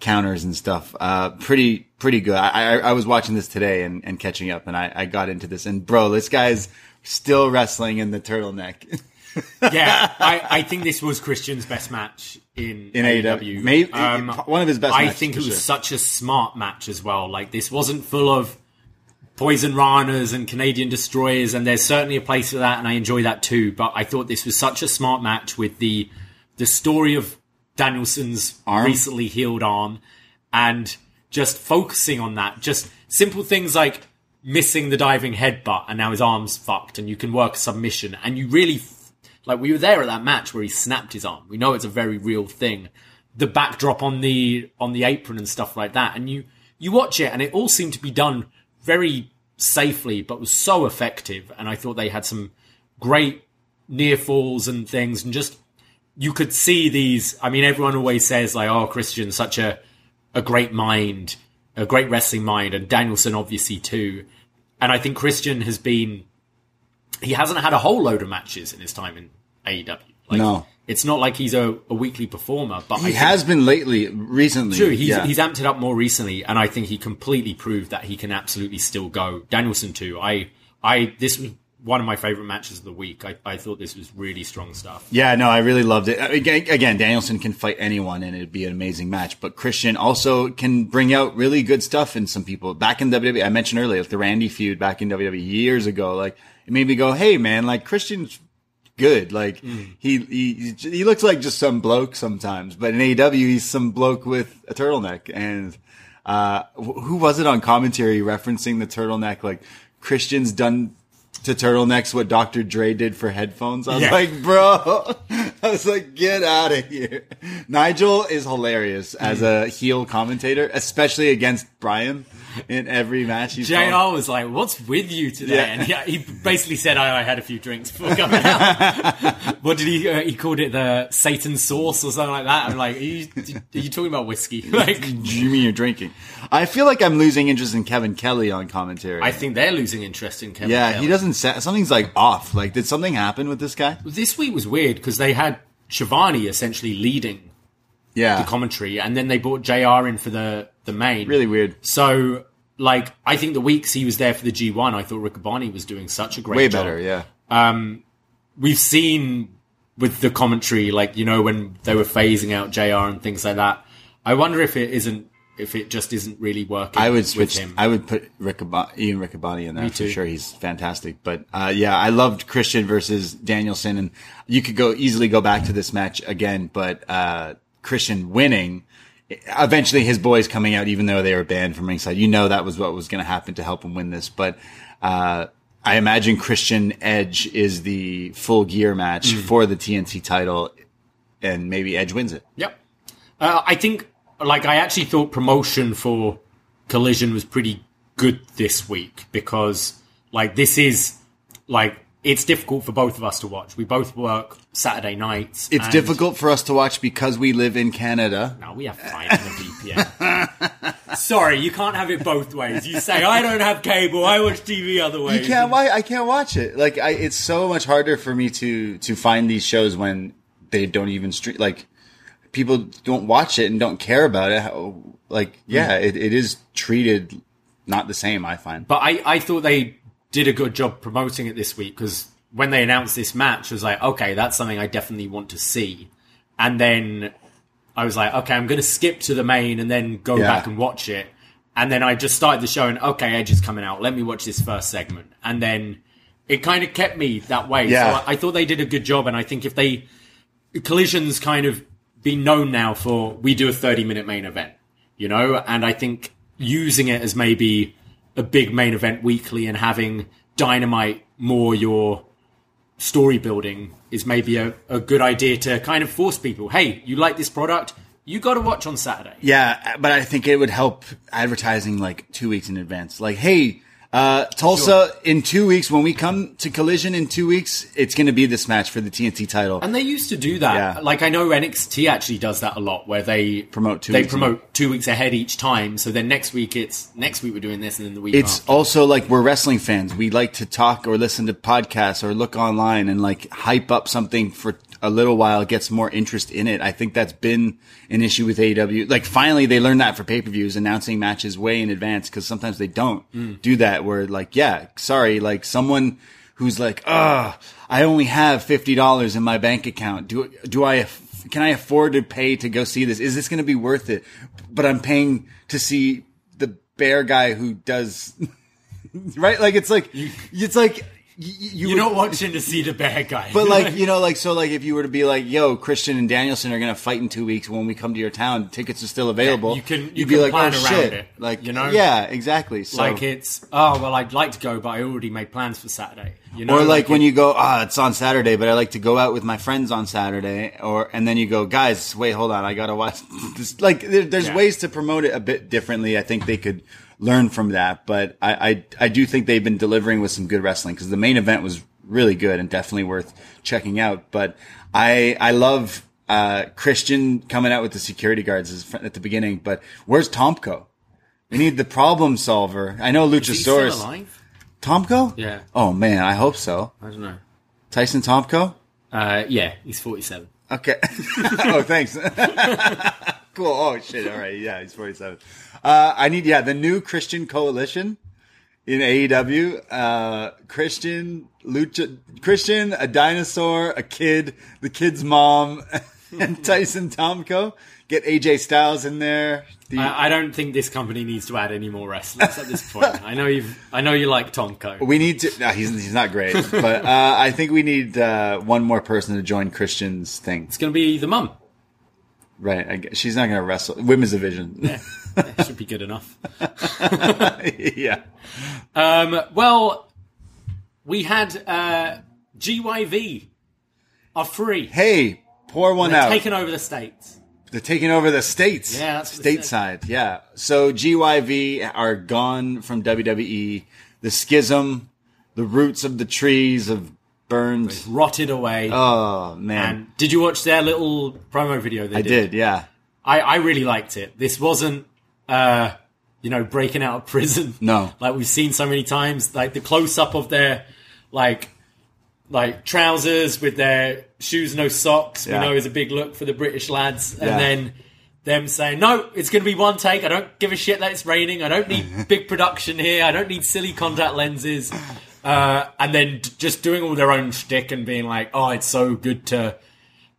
counters and stuff. Uh, pretty, pretty good. I, I, I was watching this today and, and catching up and I, I got into this and bro, this guy's still wrestling in the turtleneck <laughs> yeah, I, I <laughs> think this was Christian's best match in, in AEW. Maybe Um, one of his best I think it was sure. such a smart match as well. Like this wasn't full of poison ranas and Canadian destroyers, and there's certainly a place for that, and I enjoy that too. But I thought this was such a smart match with the the story of Danielson's Arm? recently healed arm, and just focusing on that. Just simple things like missing the diving headbutt, and now his arm's fucked, and you can work a submission, and you really f- like we were there at that match where he snapped his arm. We know it's a very real thing. The backdrop on the on the apron and stuff like that, and you you watch it, and it all seemed to be done very safely, but was so effective. And I thought they had some great near falls and things, and just you could see these. I mean, everyone always says like, "Oh, Christian, such a a great mind, a great wrestling mind," and Danielson obviously too. And I think Christian has been he hasn't had a whole load of matches in his time in AEW. Like, No. it's not like he's a, a weekly performer, but I He think- has been lately, recently. True, he's, yeah. he's amped it up more recently, and I think he completely proved that he can absolutely still go. Danielson too. I, I, this was one of my favorite matches of the week. I, I thought this was really strong stuff. Yeah, no, I really loved it. Again, again, Danielson can fight anyone and it'd be an amazing match, but Christian also can bring out really good stuff in some people. Back in WWE, I mentioned earlier, like the Randy feud back in WWE years ago, like it made me go, Hey man, like Christian's good. Like he, he, he looks like just some bloke sometimes, but in AEW, he's some bloke with a turtleneck. And, uh, who was it on commentary referencing the turtleneck? Like Christian's done to turtlenecks what Dr. Dre did for headphones. I was Yeah. like, bro, <laughs> I was like, get out of here. Nigel is hilarious as a heel commentator, especially against Bryan in every match he's JR on. was like, "What's with you today?" Yeah. And yeah, he basically said, "I, I had a few drinks before coming <laughs> out." what did he? Uh, he called it the Satan sauce or something like that. I'm like, "Are you, are you talking about whiskey?" <laughs> Like, You mean you're drinking? I feel like I'm losing interest in Kevin Kelly on commentary. I think they're losing interest in Kevin. yeah, Kelly. he doesn't. Sa- something's like off. Like, did something happen with this guy? This week was weird because they had Schiavone essentially leading Yeah, the commentary, and then they brought JR in for the the main. really weird. So, like, I think the weeks he was there for the G1, I thought Riccaboni was doing such a great Way job. better. Yeah. We've seen with the commentary, like, you know, when they were phasing out JR and things like that. I wonder if it isn't, if it just isn't really working. I would with switch. him. I would put Riccab- Ian Riccaboni in there for too. sure. He's fantastic. But uh, yeah, I loved Christian versus Danielson, and you could go easily go back to this match again. But uh, Christian winning, eventually his boys coming out, even though they were banned from ringside. You know that was what was going to happen to help him win this. But uh, I imagine Christian Edge is the full gear match Mm. for the TNT title, and maybe Edge wins it. Yep. Uh, I think, like, I actually thought promotion for Collision was pretty good this week because, like, this is, like, it's difficult for both of us to watch. We both work Saturday nights. It's difficult for us to watch because we live in Canada. No, we have fine in the VPN. <laughs> Sorry, you can't have it both ways. You say, I don't have cable, I watch TV other ways. You can't. Why? I can't watch it. Like, I, it's so much harder for me to to find these shows when they don't even stream. Like, people don't watch it and don't care about it. How, like, yeah, hmm. it, it is treated not the same. I find. But I, I thought they did a good job promoting it this week because when they announced this match, I was like, okay, that's something I definitely want to see. And then I was like, okay, I'm going to skip to the main and then go Yeah. back and watch it. And then I just started the show and okay, Edge is coming out. Let me watch this first segment. And then it kind of kept me that way. Yeah. So I, I thought they did a good job. And I think if they, Collision's kind of been known now for we do a 30 minute main event, you know, and I think using it as maybe a big main event weekly and having Dynamite more your story building is maybe a, a good idea to kind of force people, hey, you like this product, you got to watch on Saturday. Yeah, but I think it would help advertising like two weeks in advance. Like, hey, uh, Tulsa, in two weeks, when we come to Collision in two weeks, it's going to be this match for the TNT title. And they used to do that. Yeah. Like I know NXT actually does that a lot, where they Promote two They weeks promote two weeks ahead each time. So then next week it's next week we're doing this, and then the week It's after. also like we're wrestling fans. We like to talk or listen to podcasts or look online and like hype up something for a little while, gets more interest in it. I think that's been an issue with AEW. Like finally they learned that for pay-per-views, announcing matches way in advance because sometimes they don't Mm. do that where like, yeah, sorry, like someone who's like, ah, I only have $50 in my bank account. Do, do I, can I afford to pay to go see this? Is this going to be worth it? But I'm paying to see the bear guy who does <laughs> right? Like it's like it's like y- y- you. You're would- not watching to see the bad guy, But like <laughs> you know, like so, like if you were to be like, "Yo, Christian and Danielson are gonna fight in two weeks when we come to your town. Tickets are still available." you can- you You'd can be like, plan "Oh around shit!" it, Like you know? yeah, exactly. So, like it's oh well, I'd like to go, but I already made plans for Saturday. You know, or like when it- you go, ah, it's on Saturday, but I like to go out with my friends on Saturday, or and then you go, guys, wait, hold on, I gotta watch. <laughs> This. Like there, there's Yeah. ways to promote it a bit differently. I think they could learn from that, but I I, I do think they've been delivering with some good wrestling because the main event was really good and definitely worth checking out. But I I love uh, Christian coming out with the security guards at the beginning, but where's Tomko? We need the problem solver. I know Is he still Luchasaurus. alive? Tomko? Yeah. Oh man, I hope so. I don't know. Tyson Tomko? Uh, yeah, he's 47. Okay. <laughs> oh, thanks. <laughs> cool. Oh shit. All right. Yeah, he's 47. Uh, I need, yeah, the new Christian coalition in AEW. Uh, Christian, Lucha, Christian, a dinosaur, a kid, the kid's mom, <laughs> and Tyson Tomko. Get AJ Styles in there. The, I, I don't think this company needs to add any more wrestlers at this point. <laughs> I know you've, I know you like Tomko. we need to. No, he's he's not great, but uh, I think we need uh, one more person to join Christian's thing. It's going to be the mum. Right? I she's not going to wrestle women's division. Yeah, <laughs> yeah, should be good enough. <laughs> yeah. Um, well, we had uh, GYV are free. Hey, pour one They're out. taking over the states. They're taking over the states. Yeah, that's stateside. Yeah. So GYV are gone from WWE. The schism, the roots of the trees have burned. Rotted away. Oh man, and did you watch their little promo video? They I did. Yeah. I, I really liked it. This wasn't, uh, you know, breaking out of prison. <laughs> No. like we've seen so many times. Like the close up of their, like, like trousers with their shoes, no socks. Yeah. We know is a big look for the British lads, and Yeah. then them saying, "No, it's going to be one take. I don't give a shit that it's raining. I don't need <laughs> big production here. I don't need silly contact lenses." Uh, and then d- just doing all their own shtick and being like, "Oh, it's so good to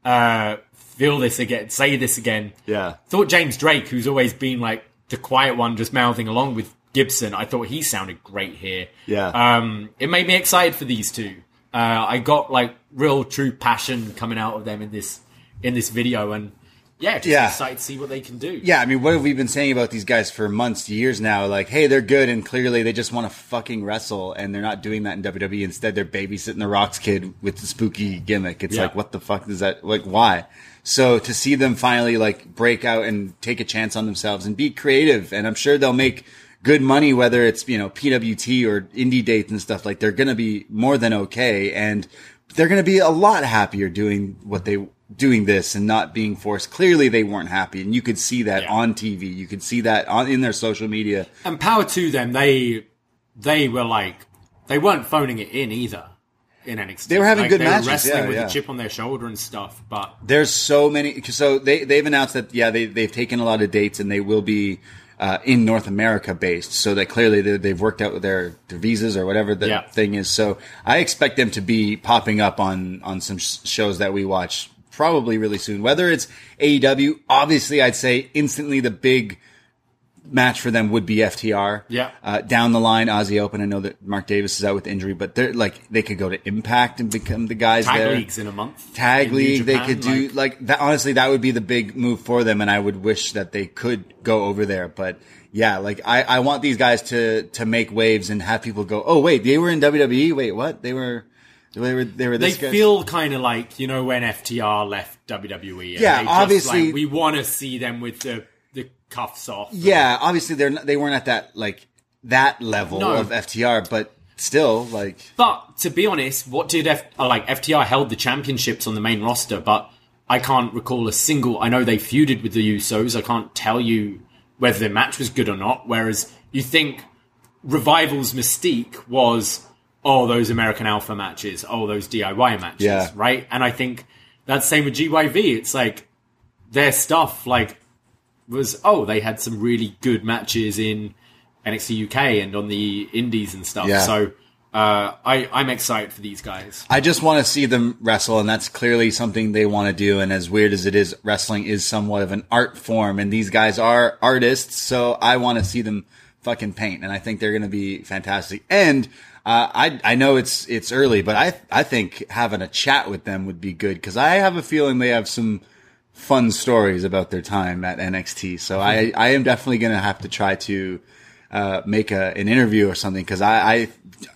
uh, feel this again, say this again." Yeah. thought James Drake, who's always been like the quiet one, just mouthing along with Gibson, I thought he sounded great here. Yeah. Um, it made me excited for these two. Uh, I got like real true passion coming out of them in this in this video, and yeah, just Yeah. excited to see what they can do. Yeah, I mean, what have we been saying about these guys for months, years now? Like, hey, they're good, and clearly they just want to fucking wrestle, and they're not doing that in WWE. Instead, they're babysitting the Rocks kid with the spooky gimmick. It's Yeah. like, what the fuck is that? Like, why? So to see them finally like break out and take a chance on themselves and be creative, and I'm sure they'll make good money, whether it's you know PWT or indie dates and stuff. Like, they're gonna be more than okay, and they're gonna be a lot happier doing what they doing this and not being forced. Clearly, they weren't happy, and you could see that Yeah. on TV. You could see that on in their social media. And power to them, they they were like they weren't phoning it in either. In NXT, They were having Like, good they matches, wrestling yeah, with yeah. a chip on their shoulder and stuff. But There's so many. So they they've announced that yeah they they've taken a lot of dates and they will be. Uh, in North America based, so that clearly they, they've worked out their, their visas or whatever the Yeah. thing is. So I expect them to be popping up on on some sh- shows that we watch probably really soon. Whether it's AEW, obviously I'd say instantly the big match for them would be FTR. Yeah. Uh, down the line, Aussie Open. I know that Mark Davis is out with injury, but they're like they could go to Impact and become the guys tag there. leagues in a month, Tag in league, they Japan, could do like- like, that. Honestly, that would be the big move for them, and I would wish that they could go over there. But yeah, like I, I want these guys to to make waves and have people go, oh wait, they were in WWE. Wait, what? They were. They were. They were. they guy? feel kind of like you know when FTR left WWE. Yeah, just, obviously- like, we want to see them with the cuffs off. Yeah, obviously they're not, they weren't at that like that level No. of FTR, but still like But to be honest, what did F- uh, like FTR held the championships on the main roster, but I can't recall a single. I know they feuded with the Usos. I can't tell you whether their match was good or not. Whereas you think Revival's mystique was oh those American Alpha matches, oh those DIY matches, Yeah. right? And I think that's the same with GYV. It's like their stuff like was oh they had some really good matches in NXT UK and on the Indies and stuff. Yeah. So uh, I I'm excited for these guys. I just want to see them wrestle, and that's clearly something they want to do. And as weird as it is, wrestling is somewhat of an art form, and these guys are artists, so I want to see them fucking paint, and I think they're going to be fantastic. And uh, I I know it's it's early, but I I think having a chat with them would be good because I have a feeling they have some fun stories about their time at NXT. So I I am definitely going to have to try to uh, make a, an interview or something because I, I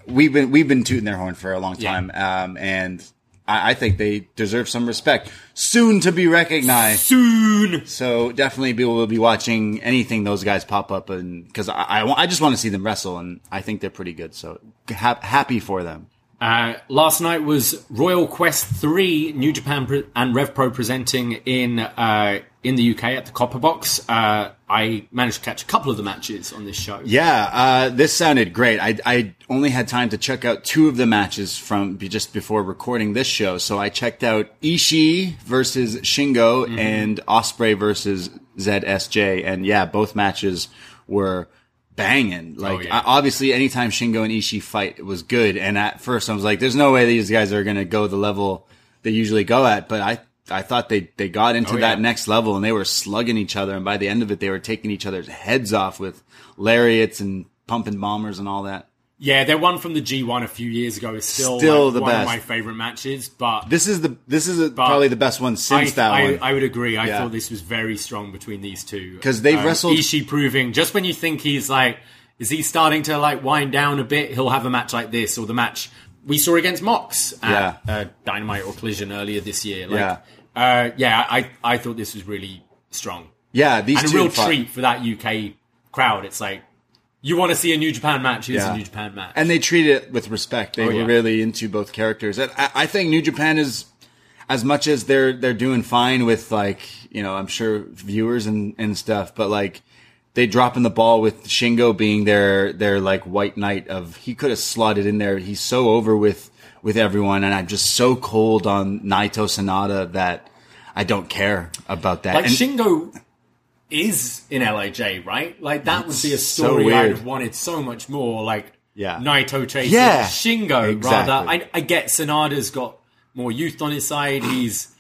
we've been we've been tooting their horn for a long Yeah. time, um, and I, I think they deserve some respect, soon to be recognized. Soon. So definitely we will be watching anything those guys pop up, and because I, I, I just want to see them wrestle, and I think they're pretty good. So ha- happy for them. Uh, last night was Royal Quest 3, New Japan pre- and Rev Pro presenting in uh, in the UK at the Copper Box. Uh, I managed to catch a couple of the matches on this show. Yeah, uh, this sounded great. I, I only had time to check out two of the matches from just before recording this show. So I checked out Ishii versus Shingo and Ospreay versus ZSJ. And yeah, both matches were banging. Oh, like, yeah. I- obviously, anytime Shingo and Ishii fight, it was good. And at first, I was like, "There's no way these guys are going to go the level they usually go at." But I, I thought they they got into Oh, that yeah. next level, and they were slugging each other. And by the end of it, they were taking each other's heads off with lariats and pumping bombers and all that. Yeah, their one from the G1 a few years ago is still, Still like, the one best. of my favorite matches. But This is the this is a, probably the best one I, since that I, one. I would agree. I Yeah. thought this was very strong between these two because they've wrestled- Ishii proving just when you think he's like, is he starting to like wind down a bit? He'll have a match like this, or the match we saw against Mox at Yeah. uh, Dynamite or Collision earlier this year. Like, Yeah. uh, yeah, I I thought this was really strong Yeah, these and a real treat for that UK crowd. It's like you want to see a New Japan match. Here's Yeah. a New Japan match. and they treat it with respect. They Oh, were yeah. really into both characters. And I, I think New Japan is, as much as they're they're doing fine with like you know I'm sure viewers and and stuff, but like they dropping the ball with Shingo being their their like white knight of he could have slotted in there. He's so over with with everyone, and I'm just so cold on Naito Sanada that I don't care about that. like And- Shingo is in LIJ, right? Like that would be a It's so story I'd have wanted so much more. Like Yeah. Naito chasing Yeah. Shingo. Exactly. Rather, I, I get Sanada's got more youth on his side. <sighs> He's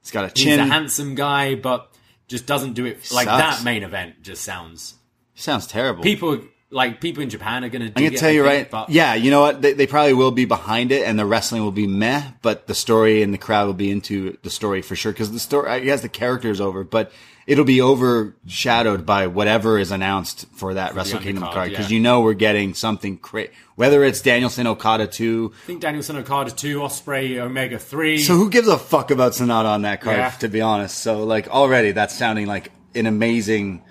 he's got a he's chin. a handsome guy, but just doesn't do it like Sucks. that. Main event just sounds Sounds terrible. people like people in Japan are gonna. I'm gonna tell you right. But yeah, you know what? They, they probably will be behind it, and the wrestling will be meh, but the story and the crowd will be into the story for sure. Because the story, I guess, the characters over, but it'll be overshadowed by whatever is announced for that Wrestle Kingdom card. Because yeah. you know we're getting something great. Whether it's Danielson Okada two, I think Danielson Okada two, Ospreay Omega three. so who gives a fuck about Sanada on that card? Yeah. To be honest, so like already that's sounding like an amazing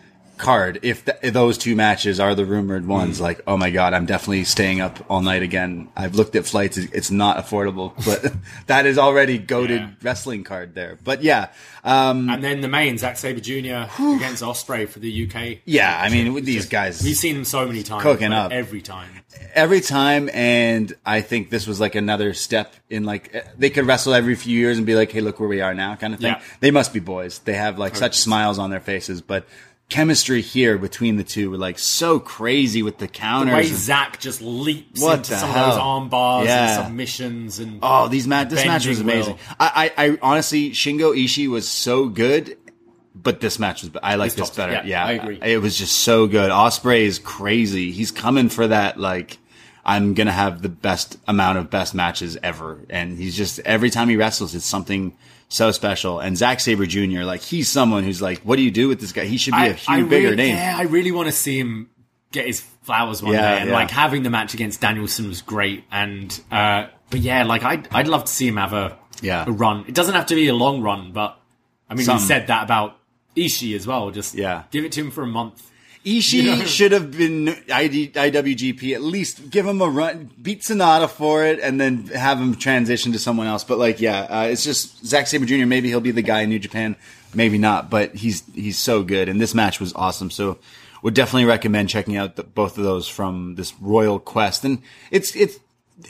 card. If, th- if those two matches are the rumored ones, Hmm. like oh my god, I'm definitely staying up all night again. I've looked at flights; it's not affordable, <laughs> but that is already goaded Yeah. wrestling card there. But yeah, um, and then the main Zack Sabre Jr. against Ospreay for the UK. yeah. I mean, with these guys, We've seen them so many times, Cooking like, up. every time. every time and i think this was like another step in like eh, they could wrestle every few years and be like hey look where we are now kind of thing Yeah. they must be boys they have like such smiles on their faces but chemistry here between the two were like so crazy with the counters. The way Zack just leaps What into some hell? of those arm bars Yeah. and submissions and Oh, these match. This match was amazing. I, I, I honestly, Shingo Ishii was so good, but this match was. I like It's this better. yeah, Yeah, I agree. It was just so good. Ospreay is crazy. He's coming for that. Like, I'm gonna have the best amount of best matches ever, and he's just every time he wrestles, it's something so special. And Zack Sabre Jr. Like, he's someone who's like, what do you do with this guy? He should be a huge, bigger really, name. Yeah, I really want to see him get his flowers one Yeah, day. And yeah. like having the match against Danielson was great. And uh, but yeah, like I'd I'd love to see him have a Yeah. a run. It doesn't have to be a long run, but I mean Some. we said that about Ishii as well. Just Yeah. give it to him for a month. Ishii should have been ID, IWGP. At least give him a run, beat Sanada for it, and then have him transition to someone else. But like, yeah, uh, it's just Zack Sabre Jr. Maybe he'll be the guy in New Japan, maybe not. But he's he's so good, and this match was awesome. So would definitely recommend checking out the, both of those from this Royal Quest. And it's it's.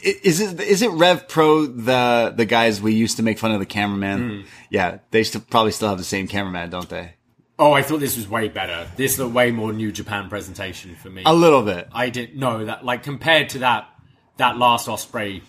Is it is it Rev Pro the the guys we used to make fun of the cameraman? Yeah, they still probably still have the same cameraman, don't they? Oh, I thought this was way better. This looked way more New Japan presentation for me. A little bit. I didn't know that. Like compared to that that last Ospreay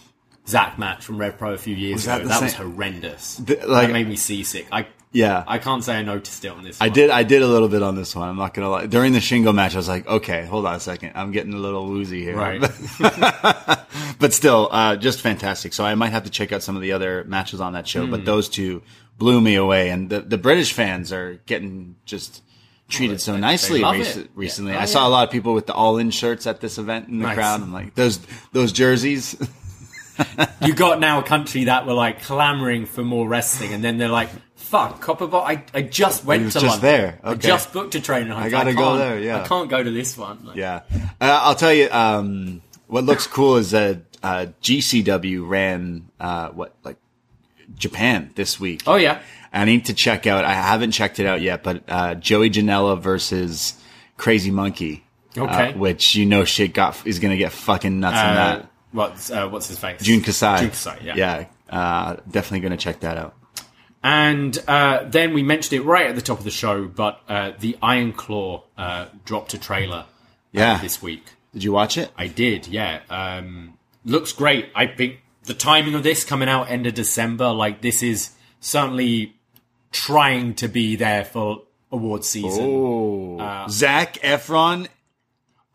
Zack match from Rev Pro a few years that ago, the that was horrendous. The- like- that made me seasick. I Yeah, I can't say I noticed it on this. I one. did. I did a little bit on this one. I'm not gonna lie. During the Shingo match, I was like, okay, hold on a second. I'm getting a little woozy here. Right. <laughs> but still, uh, just fantastic. So I might have to check out some of the other matches on that show. Hmm. But those two blew me away, and the the British fans are getting just treated so nicely rec- recently. Yeah. Oh, I saw a lot of people with the all in shirts at this event in the Nice. crowd. I'm like, those those jerseys. <laughs> you got now a country that were like clamoring for more wrestling, and then they're like, "Fuck, Copper Box! I, I just went to just London. there. I Okay. just booked a train. And I, gotta go there, yeah. I can't go to this one. Like, Yeah, uh, I'll tell you. Um, what looks cool is that uh, GCW ran uh, what like Japan this week. Oh yeah. I need to check out. I haven't checked it out yet, but uh, Joey Janela versus Crazy Monkey. Okay. uh, which you know shit got is gonna get fucking nuts in Uh, that. what's uh, what's his face? Jun Kasai. Jun Kasai, yeah. Yeah. Uh, definitely gonna check that out. And uh, then we mentioned it right at the top of the show, but uh, the Iron Claw uh, dropped a trailer uh, Yeah. this week. Did you watch it? I did, yeah. Um, looks great. I think the timing of this coming out end of December, like this is certainly trying to be there for award season. Oh, Zac Efron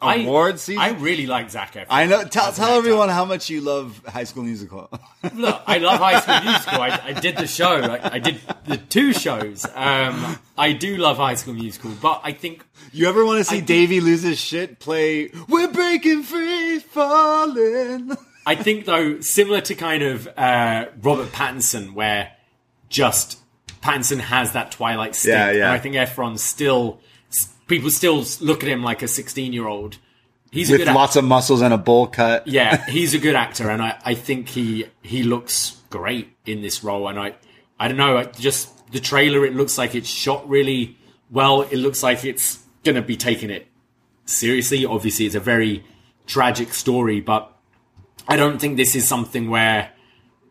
I- award season. I really like Zac Efron. I know. Tell tell everyone how much you love High School Musical. <laughs> Look, I love High School Musical. I, I did the show. I, I did the two shows. Um, I do love High School Musical, but I think you ever want to see I- Davie lose his shit? Play "We're Breaking Free, Falling." I think though, similar to kind of uh, Robert Pattinson, where just Pattinson has that Twilight stink, Yeah, yeah. and I think Efron still people still look at him like a sixteen-year-old. He's a with lots of muscles and a bowl cut. yeah, <laughs> he's a good actor, and I, I think he he looks great in this role. And I I don't know, I just the trailer, it looks like it's shot really well. It looks like it's gonna be taking it seriously. Obviously, it's a very tragic story, but I don't think this is something where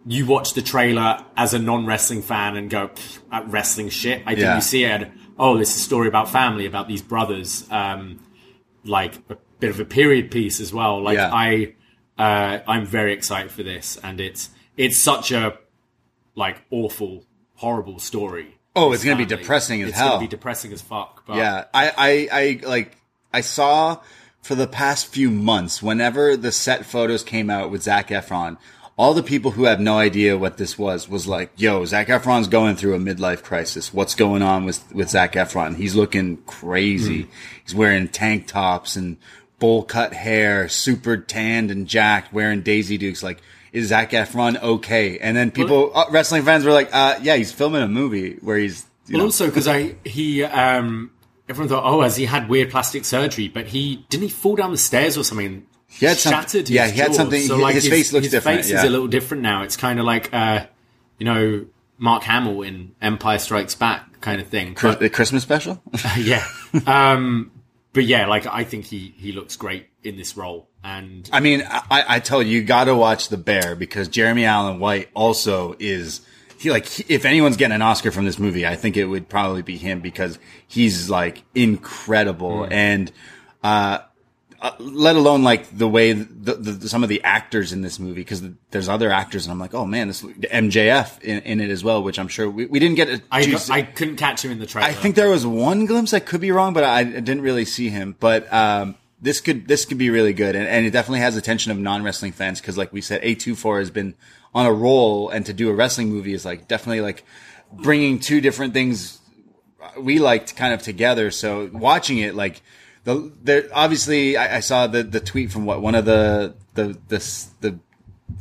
you watch the trailer as a non wrestling fan and go, "Pfft, that wrestling shit. I think Yeah. you see it oh, this is a story about family, about these brothers. Um, like a bit of a period piece as well. Like Yeah. I, uh, I'm very excited for this, and it's it's such a like awful, horrible story. Oh, it's gonna be depressing as it's hell. It's gonna be depressing as fuck. But Yeah, I, I, I like. I saw for the past few months, whenever the set photos came out with Zac Efron, all the people who have no idea what this was was like, "Yo, Zac Efron's going through a midlife crisis. What's going on with with Zac Efron? He's looking crazy. He's wearing tank tops and bowl cut hair, super tanned and jacked, wearing Daisy Dukes. Like, is Zac Efron okay?" And then people, uh, wrestling fans, were like, uh, "Yeah, he's filming a movie where he's." You Well, know, also because I he um everyone thought oh has he had weird plastic surgery? But he didn't he fall down the stairs or something He had some- shattered yeah, his he had something- so like his face looks his different, face is a little different now. It's kind of like uh you know Mark Hamill in Empire Strikes Back kind of thing. But- the Christmas special. <laughs> yeah. Um but yeah like I think he he looks great in this role and I mean, I, I tell you, you got to watch The Bear because Jeremy Allen White also is he like he- if anyone's getting an Oscar from this movie, I think it would probably be him because he's like incredible and uh, uh let alone like the way the, the some of the actors in this movie because there's other actors and I'm like, oh man, this MJF in, in it as well, which I'm sure we, we didn't get. A I, I couldn't catch him in the trailer I think there was one glimpse. I could be wrong, but I, I didn't really see him. But um, this could this could be really good, and, and it definitely has attention of non wrestling fans because, like we said, A 24 has been on a roll, and to do a wrestling movie is like definitely like bringing two different things we liked kind of together. So watching it, like the there obviously I, I saw the the tweet from what one of the the the the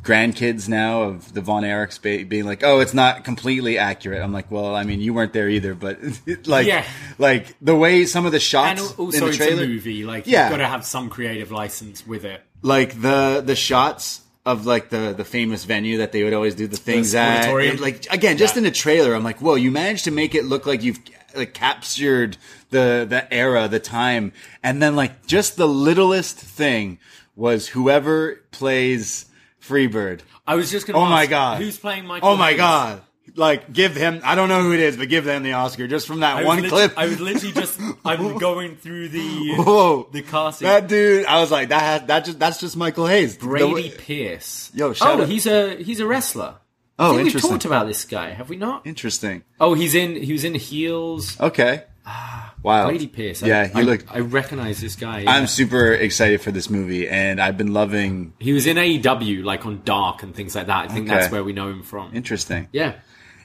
grandkids now of the Von Erichs being like, "Oh, it's not completely accurate." I'm like, "Well, I mean, you weren't there either, but <laughs> like, Yeah. like the way some of the and shots also in the it's trailer, a movie like Yeah. you've got to have some creative license with it like the the shots of like the the famous venue that they would always do the things at, and, like again, just Yeah. in the trailer, I'm like, "Whoa, you managed to make it look like you've like captured the the era, the time, and then like just the littlest thing was whoever plays Freebird." I was just gonna Oh my god! who's playing Michael Oh my Hayes? god! Like, give him. I don't know who it is, but give them the Oscar just from that I one clip. I was literally just I'm <laughs> going through the Whoa! the casting. That dude, I was like, that has, that just that's just Michael Hayes. The Brady way- Pierce. Yo, shout oh, out- he's a he's a wrestler. Oh, I think we've interesting. talked about this guy, have we not? Interesting. Oh, he's in he was in Heels. Okay. Ah, wow. Brady Pierce. I, Yeah, he I, looked. I recognize this guy. yeah. I'm super excited for this movie, and I've been loving. he was in AEW, like on Dark and things like that. I think Okay. that's where we know him from. Interesting. Yeah.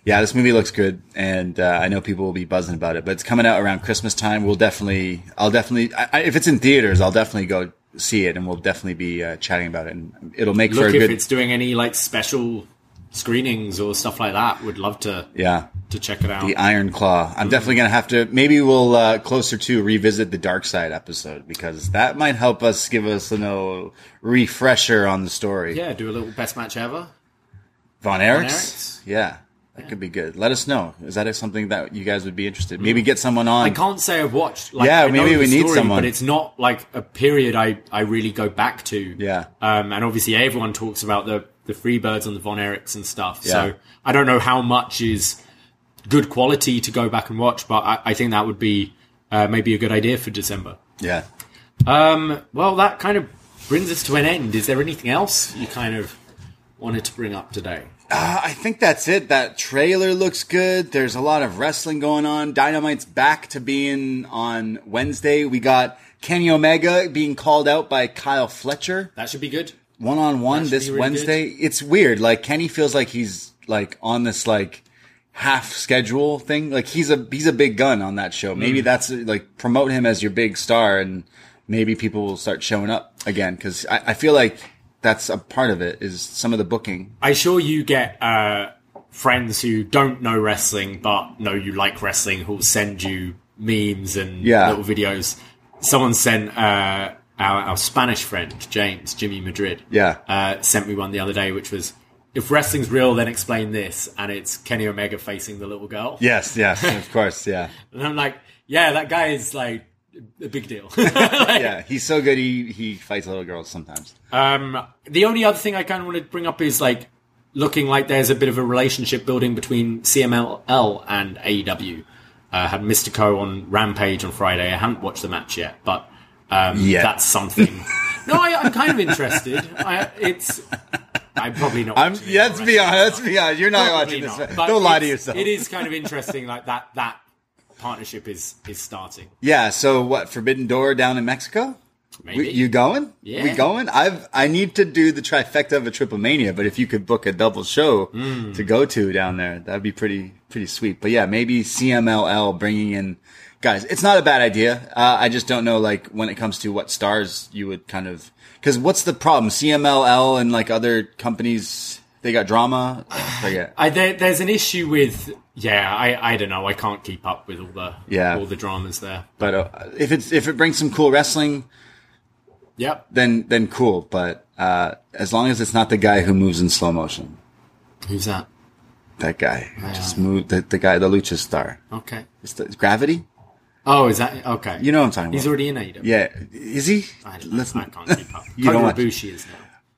Yeah, this movie looks good, and uh, I know people will be buzzing about it. But it's coming out around Christmas time. We'll definitely, I'll definitely, I, I, if it's in theaters, I'll definitely go see it, and we'll definitely be uh, chatting about it, and it'll make for Look a if good. it's doing any like special screenings or stuff like that. Would love to Yeah, to check it out. the Iron Claw. I'm definitely gonna have to. Maybe we'll uh, closer to revisit the Dark Side episode because that might help us give us a no refresher on the story. yeah, do a little best match ever. Von Erichs? Eric's? Yeah. That could be good. Let us know. Is that something that you guys would be interested? Maybe get someone on. I can't say I've watched. Like, Yeah, maybe we need someone. but it's not like a period I, I really go back to. Yeah. Um, and obviously everyone talks about the the Freebirds and the Von Erichs and stuff. Yeah. So I don't know how much is good quality to go back and watch, but I, I think that would be uh, maybe a good idea for December. Yeah. Um, well, that kind of brings us to an end. Is there anything else you kind of wanted to bring up today? Uh, I think that's it. That trailer looks good. There's a lot of wrestling going on. Dynamite's back to being on Wednesday. We got Kenny Omega being called out by Kyle Fletcher That should be good. one on one this really Wednesday. It's weird. Like Kenny feels like he's like on this like half schedule thing. Like he's a he's a big gun on that show. Mm. Maybe that's like promote him as your big star, and maybe people will start showing up again. Because I, I feel like that's a part of it is some of the booking. I sure you get uh, friends who don't know wrestling but know you like wrestling who'll send you memes and Yeah. little videos. Someone sent uh, our, our Spanish friend James Jimmy Madrid. Yeah. uh, sent me one the other day, which was if wrestling's real, then explain this, and it's Kenny Omega facing the little girl. Yes, yes, of <laughs> course, yeah, And I'm like, yeah, that guy is like a big deal. <laughs> yeah. He's so good. He he fights little girls sometimes. Um, the only other thing I kind of want to bring up is like looking like there's a bit of a relationship building between CMLL and AEW. Uh, had Mystico on Rampage on Friday. I haven't watched the match yet, but um, Yet. that's something. <laughs> no, I, I'm kind of interested. I, it's I'm probably not. I'm. Yeah, let's be honest. Let's be honest. You're not Probably watching this. but Don't lie to yourself. It is kind of interesting, like that that partnership is is starting. Yeah. So what? Forbidden Door down in Mexico. Maybe We, you going? Yeah. We going? I've I need to do the trifecta of a Triple Mania, but if you could book a double show Hmm. to go to down there, that'd be pretty pretty sweet. But yeah, maybe CMLL bringing in guys. It's not a bad idea. Uh, I just don't know like when it comes to what stars you would kind of because what's the problem? CMLL and like other companies, they got drama. <sighs> I forget. I, there, there's an issue with yeah. I, I don't know. I can't keep up with all the Yeah. all the dramas there. But uh, if it's if it brings some cool wrestling, Yep. then then cool. But uh, as long as it's not the guy who moves in slow motion. Who's that? That guy just moved. The, the guy, the lucha star. Okay. It's the, Gravity. Oh, is that okay? You know what I'm talking he's about. He's already in AEW. yeah, is he? I, don't know. I can't keep up. <laughs> You don't Ibushi is now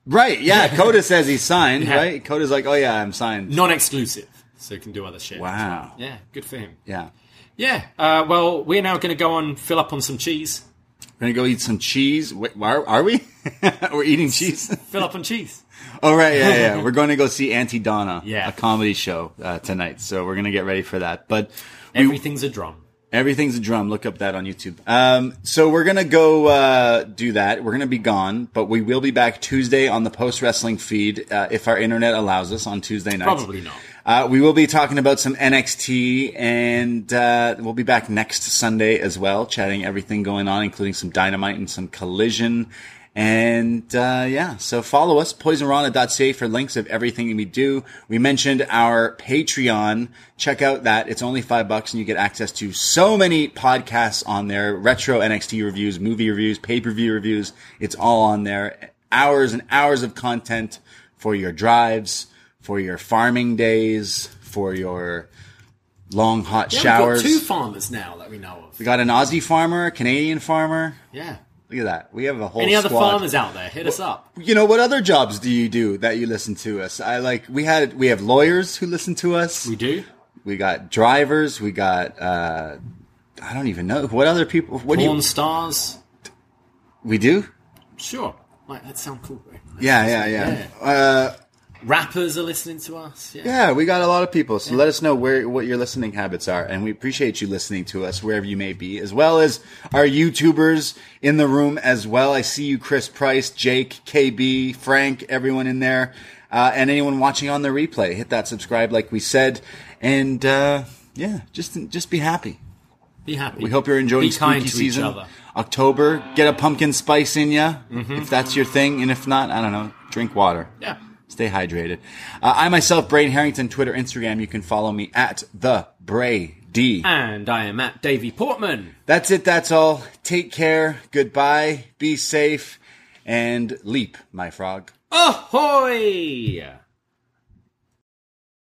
Right. Yeah. Kota says he's signed. <laughs> Yeah. Right. Kota's like, oh yeah, I'm signed. non-exclusive, so he can do other shit. Wow. Yeah, good for him. Yeah. Yeah. Uh, well, we're now going to go on fill up on some cheese. We're gonna go eat some cheese. Wait, are, are we? <laughs> We're eating cheese. <laughs> Fill up on cheese. <laughs> Oh right, yeah, yeah. We're going to go see Aunty Donna, Yeah. a comedy show uh, tonight. So we're gonna get ready for that. But Everything's a drum. Everything's a drum. Look up that on YouTube. Um, so we're gonna go uh, do that. We're gonna be gone, but we will be back Tuesday on the post wrestling feed uh, if our internet allows us on Tuesday nights. Probably not. Uh, we will be talking about some NXT, and uh, we'll be back next Sunday as well, chatting everything going on, including some Dynamite and some Collision. And uh, yeah, so follow us, poisonrana.ca for links of everything we do. We mentioned our Patreon. Check out that. It's only five bucks and you get access to so many podcasts on there. Retro NXT reviews, movie reviews, pay-per-view reviews. It's all on there. Hours and hours of content for your drives, for your farming days, for your long hot Yeah, showers. We've got two farmers now that we know of. we got an Aussie farmer, a Canadian farmer. Yeah. Look at that. We have a whole Any other squad. farmers out there? Hit us up. You know what other jobs do you do that you listen to us? I like we had we have lawyers who listen to us. We do. We got drivers. We got uh I don't even know what other people. What do Porn you? stars. We do. Sure. Like that sound cool. Right? Yeah, yeah, yeah. Uh, Rappers are listening to us. Yeah. yeah, we got a lot of people. So let us know where what your listening habits are, and we appreciate you listening to us wherever you may be, as well as our YouTubers in the room as well. I see you, Chris Price, Jake, KB, Frank, everyone in there, uh, and anyone watching on the replay. Hit that subscribe, like we said, and uh, yeah, just just be happy. Be happy. We hope you're enjoying Be kind spooky to season. each other. October, get a pumpkin spice in ya if that's your thing, and if not, I don't know, drink water. Yeah. Stay hydrated. Uh, I myself, Braden Herrington, Twitter, Instagram. You can follow me at the Bray D. And I am at Davie Portman. That's it. That's all. Take care. Goodbye. Be safe and leap, my frog. Ahoy!